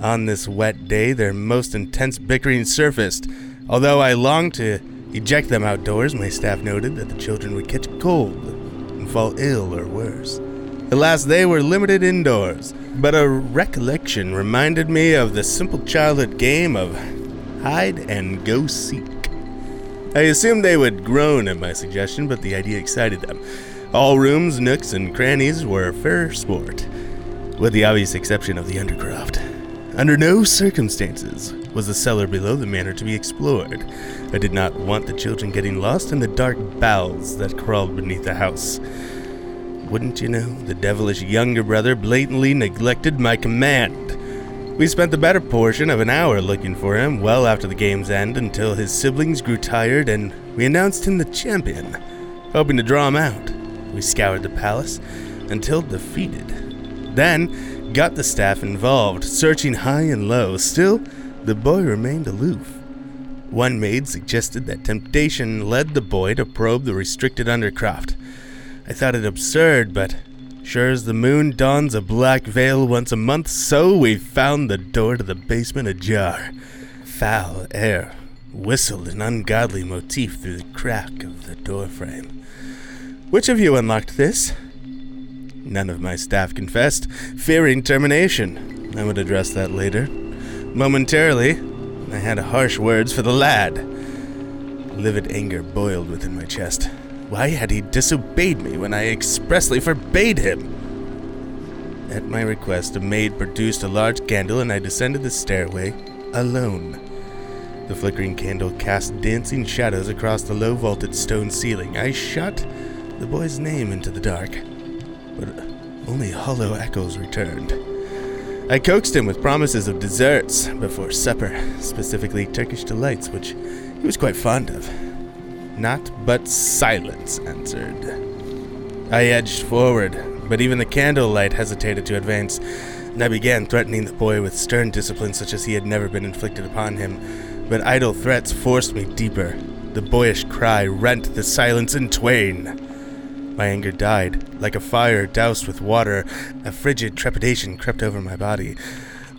On this wet day, their most intense bickering surfaced. Although I longed to eject them outdoors, my staff noted that the children would catch cold and fall ill or worse. Alas, they were limited indoors, but a recollection reminded me of the simple childhood game of hide and go seek. I assumed they would groan at my suggestion, but the idea excited them. All rooms, nooks, and crannies were fair sport, with the obvious exception of the undercroft. Under no circumstances was the cellar below the manor to be explored. I did not want the children getting lost in the dark bowels that crawled beneath the house. Wouldn't you know, the devilish younger brother blatantly neglected my command. We spent the better portion of an hour looking for him well after the game's end until his siblings grew tired and we announced him the champion, hoping to draw him out. We scoured the palace until defeated. Then got the staff involved, searching high and low. Still, the boy remained aloof. One maid suggested that temptation led the boy to probe the restricted undercroft. I thought it absurd, but sure as the moon dons a black veil once a month, so we found the door to the basement ajar. Foul air whistled an ungodly motif through the crack of the doorframe. Which of you unlocked this? None of my staff confessed, fearing termination. I would address that later. Momentarily, I had harsh words for the lad. Livid anger boiled within my chest. Why had he disobeyed me when I expressly forbade him? At my request, a maid produced a large candle and I descended the stairway alone. The flickering candle cast dancing shadows across the low vaulted stone ceiling. I shut the boy's name into the dark, but only hollow echoes returned. I coaxed him with promises of desserts before supper, specifically Turkish delights, which he was quite fond of. Not but silence answered. I edged forward, but even the candlelight hesitated to advance, and I began threatening the boy with stern discipline such as he had never been inflicted upon him. But idle threats forced me deeper. The boyish cry rent the silence in twain. My anger died. Like a fire doused with water, a frigid trepidation crept over my body,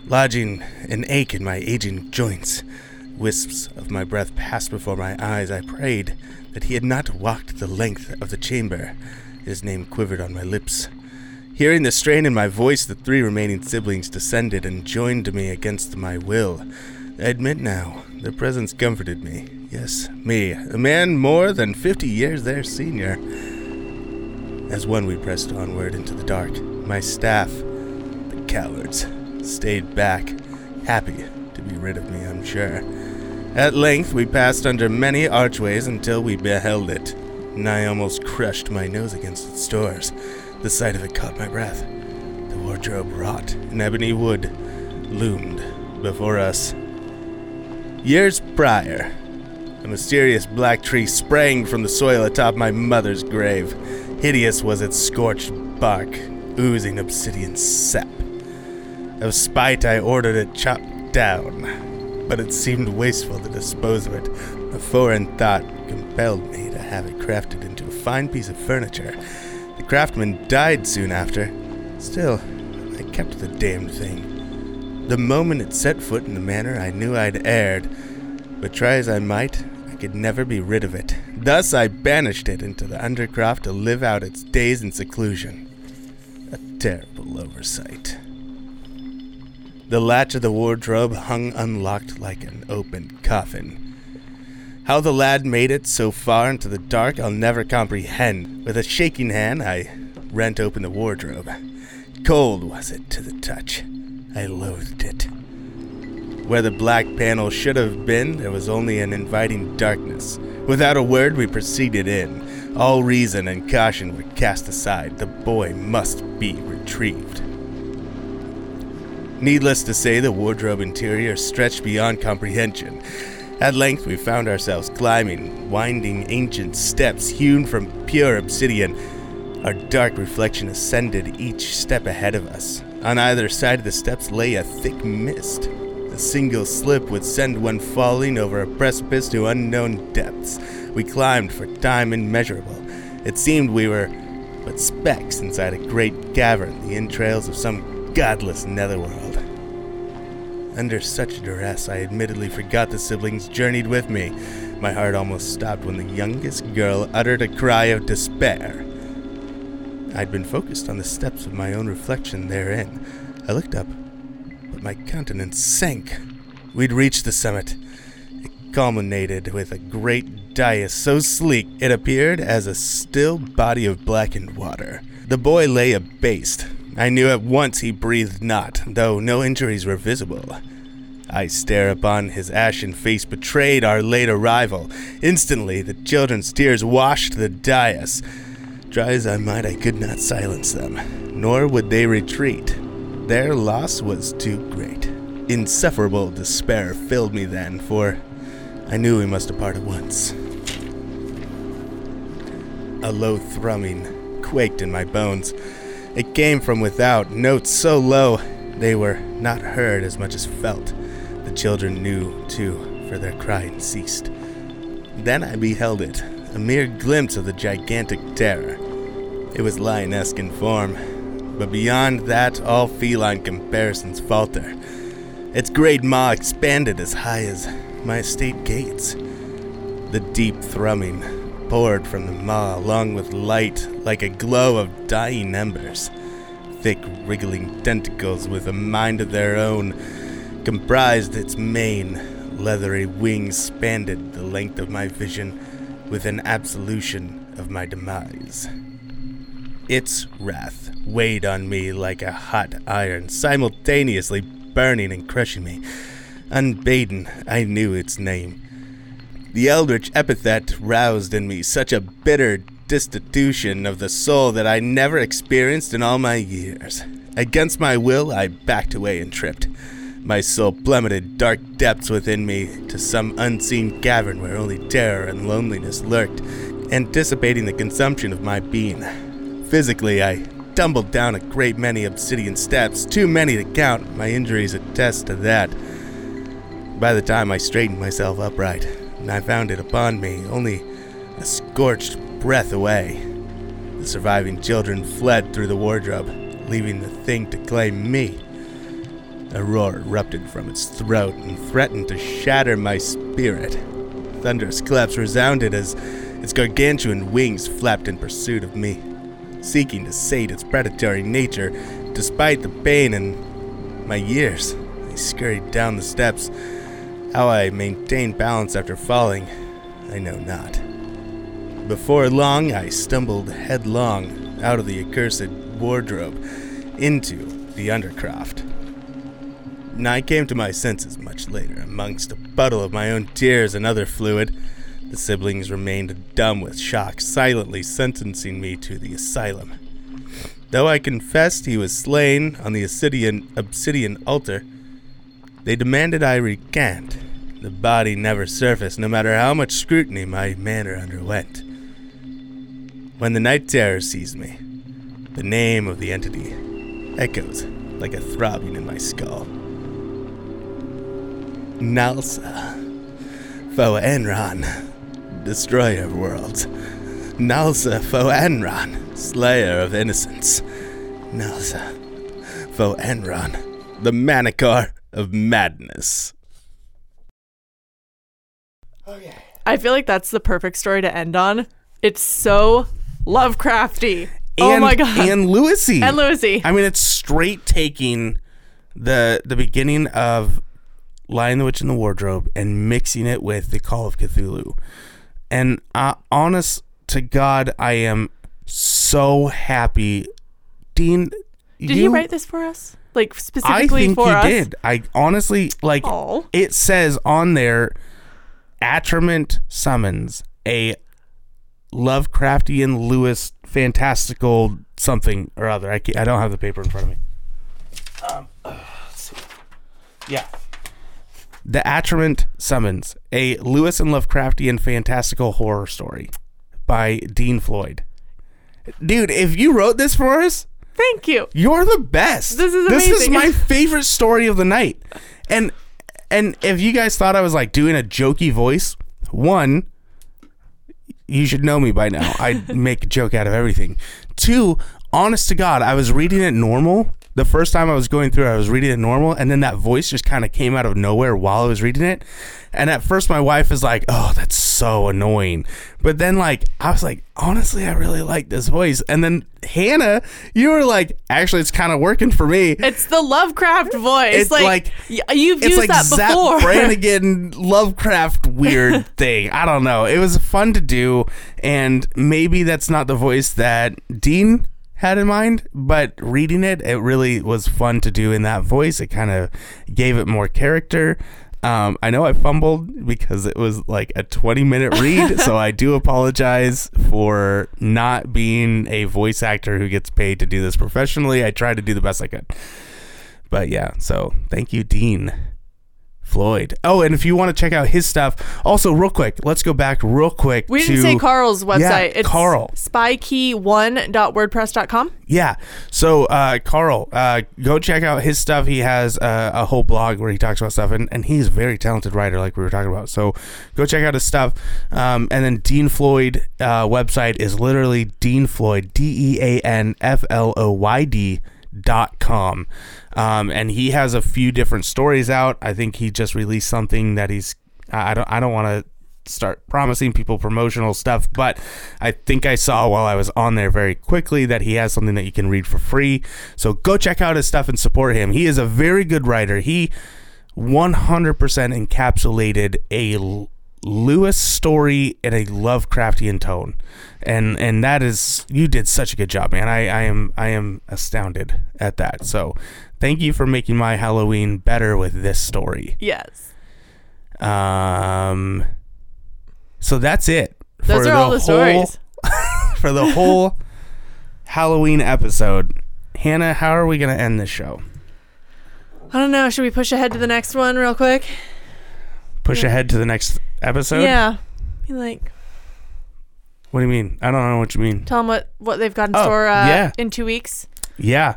lodging an ache in my aging joints. Wisps of my breath passed before my eyes. I prayed that he had not walked the length of the chamber. His name quivered on my lips. Hearing the strain in my voice, the three remaining siblings descended and joined me against my will. I admit now, their presence comforted me. Yes, me, a man more than fifty years their senior. As one we pressed onward into the dark, my staff, the cowards, stayed back, happy to be rid of me, I'm sure. At length we passed under many archways until we beheld it, and I almost crushed my nose against its doors. The sight of it caught my breath. The wardrobe wrought in ebony wood loomed before us. Years prior, a mysterious black tree sprang from the soil atop my mother's grave. Hideous was its scorched bark, oozing obsidian sap. Of spite, I ordered it chopped down, but it seemed wasteful to dispose of it. A foreign thought compelled me to have it crafted into a fine piece of furniture. The craftsman died soon after. Still, I kept the damned thing. The moment it set foot in the manor, I knew I'd erred, but try as I might, I could never be rid of it. Thus, I banished it into the undercroft to live out its days in seclusion. A terrible oversight. The latch of the wardrobe hung unlocked like an open coffin. How the lad made it so far into the dark, I'll never comprehend. With a shaking hand, I rent open the wardrobe. Cold was it to the touch. I loathed it. Where the black panel should have been, there was only an inviting darkness. Without a word, we proceeded in. All reason and caution were cast aside. The boy must be retrieved. Needless to say, the wardrobe interior stretched beyond comprehension. At length, we found ourselves climbing winding ancient steps hewn from pure obsidian. Our dark reflection ascended each step ahead of us. On either side of the steps lay a thick mist. A single slip would send one falling over a precipice to unknown depths. We climbed for time immeasurable. It seemed we were but specks inside a great cavern, the entrails of some godless netherworld. Under such duress, I admittedly forgot the siblings journeyed with me. My heart almost stopped when the youngest girl uttered a cry of despair. I'd been focused on the steps of my own reflection therein. I looked up, but my countenance sank. We'd reached the summit. It culminated with a great dais so sleek it appeared as a still body of blackened water. The boy lay abased. I knew at once he breathed not, though no injuries were visible. I stare upon his ashen face betrayed our late arrival. Instantly, the children's tears washed the dais. Try as I might, I could not silence them, nor would they retreat. Their loss was too great. Insufferable despair filled me then, for I knew we must depart at once. A low thrumming quaked in my bones. It came from without, notes so low they were not heard as much as felt. The children knew, too, for their crying ceased. Then I beheld it, a mere glimpse of the gigantic terror. It was lionesque in form, but beyond that, all feline comparisons falter. Its great maw expanded as high as my estate gates. The deep thrumming poured from the maw along with light like a glow of dying embers. Thick, wriggling tentacles with a mind of their own comprised its mane. Leathery wings spanned the length of my vision with an absolution of my demise. Its wrath weighed on me like a hot iron, simultaneously burning and crushing me. Unbaden, I knew its name. The eldritch epithet roused in me such a bitter destitution of the soul that I never experienced in all my years. Against my will, I backed away and tripped. My soul plummeted dark depths within me to some unseen cavern where only terror and loneliness lurked, anticipating the consumption of my being. Physically, I tumbled down a great many obsidian steps, too many to count. My injuries attest to that. By the time I straightened myself upright, and I found it upon me, only a scorched breath away. The surviving children fled through the wardrobe, leaving the thing to claim me. A roar erupted from its throat and threatened to shatter my spirit. Thunderous claps resounded as its gargantuan wings flapped in pursuit of me, seeking to sate its predatory nature despite the pain and my years. I scurried down the steps. How I maintained balance after falling, I know not. Before long, I stumbled headlong out of the accursed wardrobe into the undercroft. And I came to my senses much later, amongst a puddle of my own tears and other fluid. The siblings remained dumb with shock, silently sentencing me to the asylum. Though I confessed he was slain on the obsidian, obsidian altar, they demanded I recant. The body never surfaced, no matter how much scrutiny my manner underwent. When the night terror seized me, the name of the entity echoes like a throbbing in my skull. Nalsa. Enron, destroyer of worlds. Nalsa Enron, slayer of innocence. Nalsa Enron, the manticore of madness. Okay. I feel like that's the perfect story to end on. It's so Lovecrafty. oh my god. And Lewisy. And Lucy. I mean, it's straight taking the the beginning of Lion the Witch in the Wardrobe and mixing it with the Call of Cthulhu. And uh, honest to God, I am so happy. Dean, Did he write this for us? Like I specifically think for he us? did. I honestly like. It says on there, Atrament summons a Lovecraftian Lewis fantastical something or other. I, can't, I don't have the paper in front of me. Um, uh, let's see. Yeah. The Atrament summons a Lewis and Lovecraftian fantastical horror story by Dean Floyd. Dude, if you wrote this for us, Thank you. you're the best. This is This is my favorite story of the night. And and if you guys thought I was like doing a jokey voice, one, you should know me by now. I make a joke out of everything. Two, honest to God, I was reading it normal. The first time I was going through I was reading it normal, and then that voice just kind of came out of nowhere while I was reading it. And at first, my wife is like, "Oh, that's so annoying," but then, like, I was like, "Honestly, I really like this voice." And then Hannah, you were like, "Actually, it's kind of working for me." It's the Lovecraft voice. It's like, like- you've it's used like that Zapp before. Brannigan Lovecraft weird thing. I don't know. It was fun to do, and maybe that's not the voice that Dean had in mind, but reading it, it really was fun to do in that voice. It kind of gave it more character. Um, I know I fumbled because it was like a 20 minute read, so I do apologize for not being a voice actor who gets paid to do this professionally. I tried to do the best I could. But yeah, so thank you, Dean Floyd. Oh, and if you want to check out his stuff, also real quick, let's go back real quick. we to, didn't say Carl's website. Yeah, it's Carl. spykey1.wordpress.com. Yeah. So, uh, Carl, uh, go check out his stuff. He has uh, a whole blog where he talks about stuff, and, and he's a very talented writer, like we were talking about. So, go check out his stuff. Um, and then Dean Floyd uh, website is literally Dean Floyd, D E A N F L O Y D com. Um, and he has a few different stories out. I think he just released something that he's. I don't. I don't want to start promising people promotional stuff, but I think I saw while I was on there very quickly that he has something that you can read for free. So go check out his stuff and support him. He is a very good writer. He 100% encapsulated a Lewis story in a Lovecraftian tone. And and that is you did such a good job, man. I, I am I am astounded at that. So thank you for making my Halloween better with this story. Yes. Um, so that's it. Those for are all the whole- stories. for the whole Halloween episode. Hannah, how are we going to end this show? I don't know. Should we push ahead to the next one real quick? Push ahead to the next episode? yeah. Be like, What do you mean? I don't know what you mean. tell them what, what they've got in Oh, store uh, yeah. in two weeks. Yeah.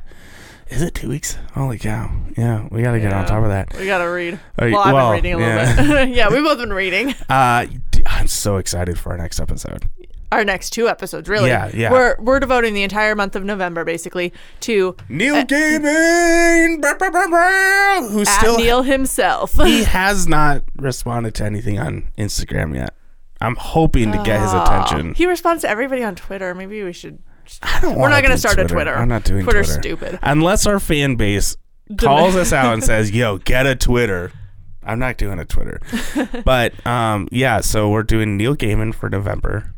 Is it two weeks? Holy cow. Yeah, we got to get on Yeah. top of that. We got to read. Uh, Well, I've well, been reading a little yeah. bit. yeah, we've both been reading. Uh, d- I'm so excited for our next episode. Our next two episodes, really. Yeah, yeah. We're, we're devoting the entire month of November, basically, to Neil Gaiman, brr, brr, brr, brr, who at still Neil himself. he has not responded to anything on Instagram yet. I'm hoping to get his attention. He responds to everybody on Twitter. Maybe we should. I don't We're not going to start a Twitter. I'm not doing Twitter's Twitter. stupid. Unless our fan base calls us out and says, "Yo, get a Twitter." I'm not doing a Twitter. but um, yeah, so we're doing Neil Gaiman for November,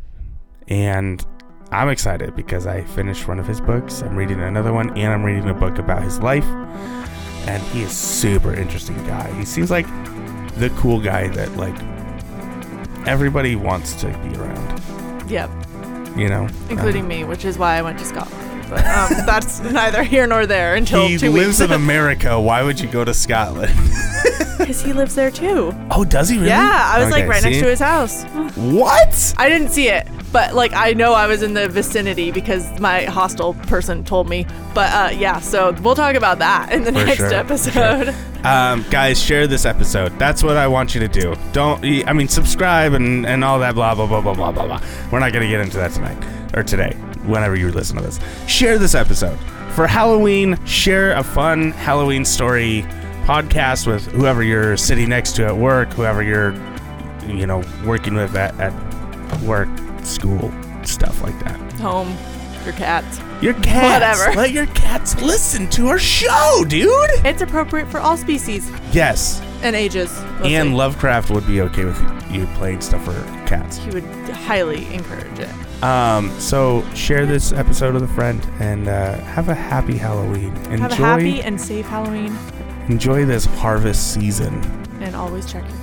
and I'm excited because I finished one of his books. I'm reading another one, and I'm reading a book about his life. And he is super interesting guy. He seems like the cool guy that like everybody wants to be around. Yep, You know, including me, which is why I went to Scotland. But um, that's neither here nor there until he two lives weeks. in America. Why would you go to Scotland? Because he lives there too. oh, does he really? Yeah, I was like Okay, right next to his house. What? I didn't see it, but like I know I was in the vicinity because my hostel person told me. But uh, yeah, so we'll talk about that in the For next sure, episode. Um, guys, share this episode. That's what I want you to do. Don't, I mean, subscribe and, and all that blah, blah, blah, blah, blah, blah, blah. We're not going to get into that tonight or today, whenever you listen to this. Share this episode. For Halloween, share a fun Halloween story podcast with whoever you're sitting next to at work, whoever you're, you know, working with at, at work, school, stuff like that. Home, your cats. Your cats. Whatever. Let your cats listen to our show, dude. It's appropriate for all species Yes. and ages. mostly. And Lovecraft would be okay with you playing stuff for cats. he would highly encourage it. Um, so share this episode with a friend and uh, have a happy Halloween. Enjoy, Have a happy and safe Halloween, enjoy this harvest season. and always check your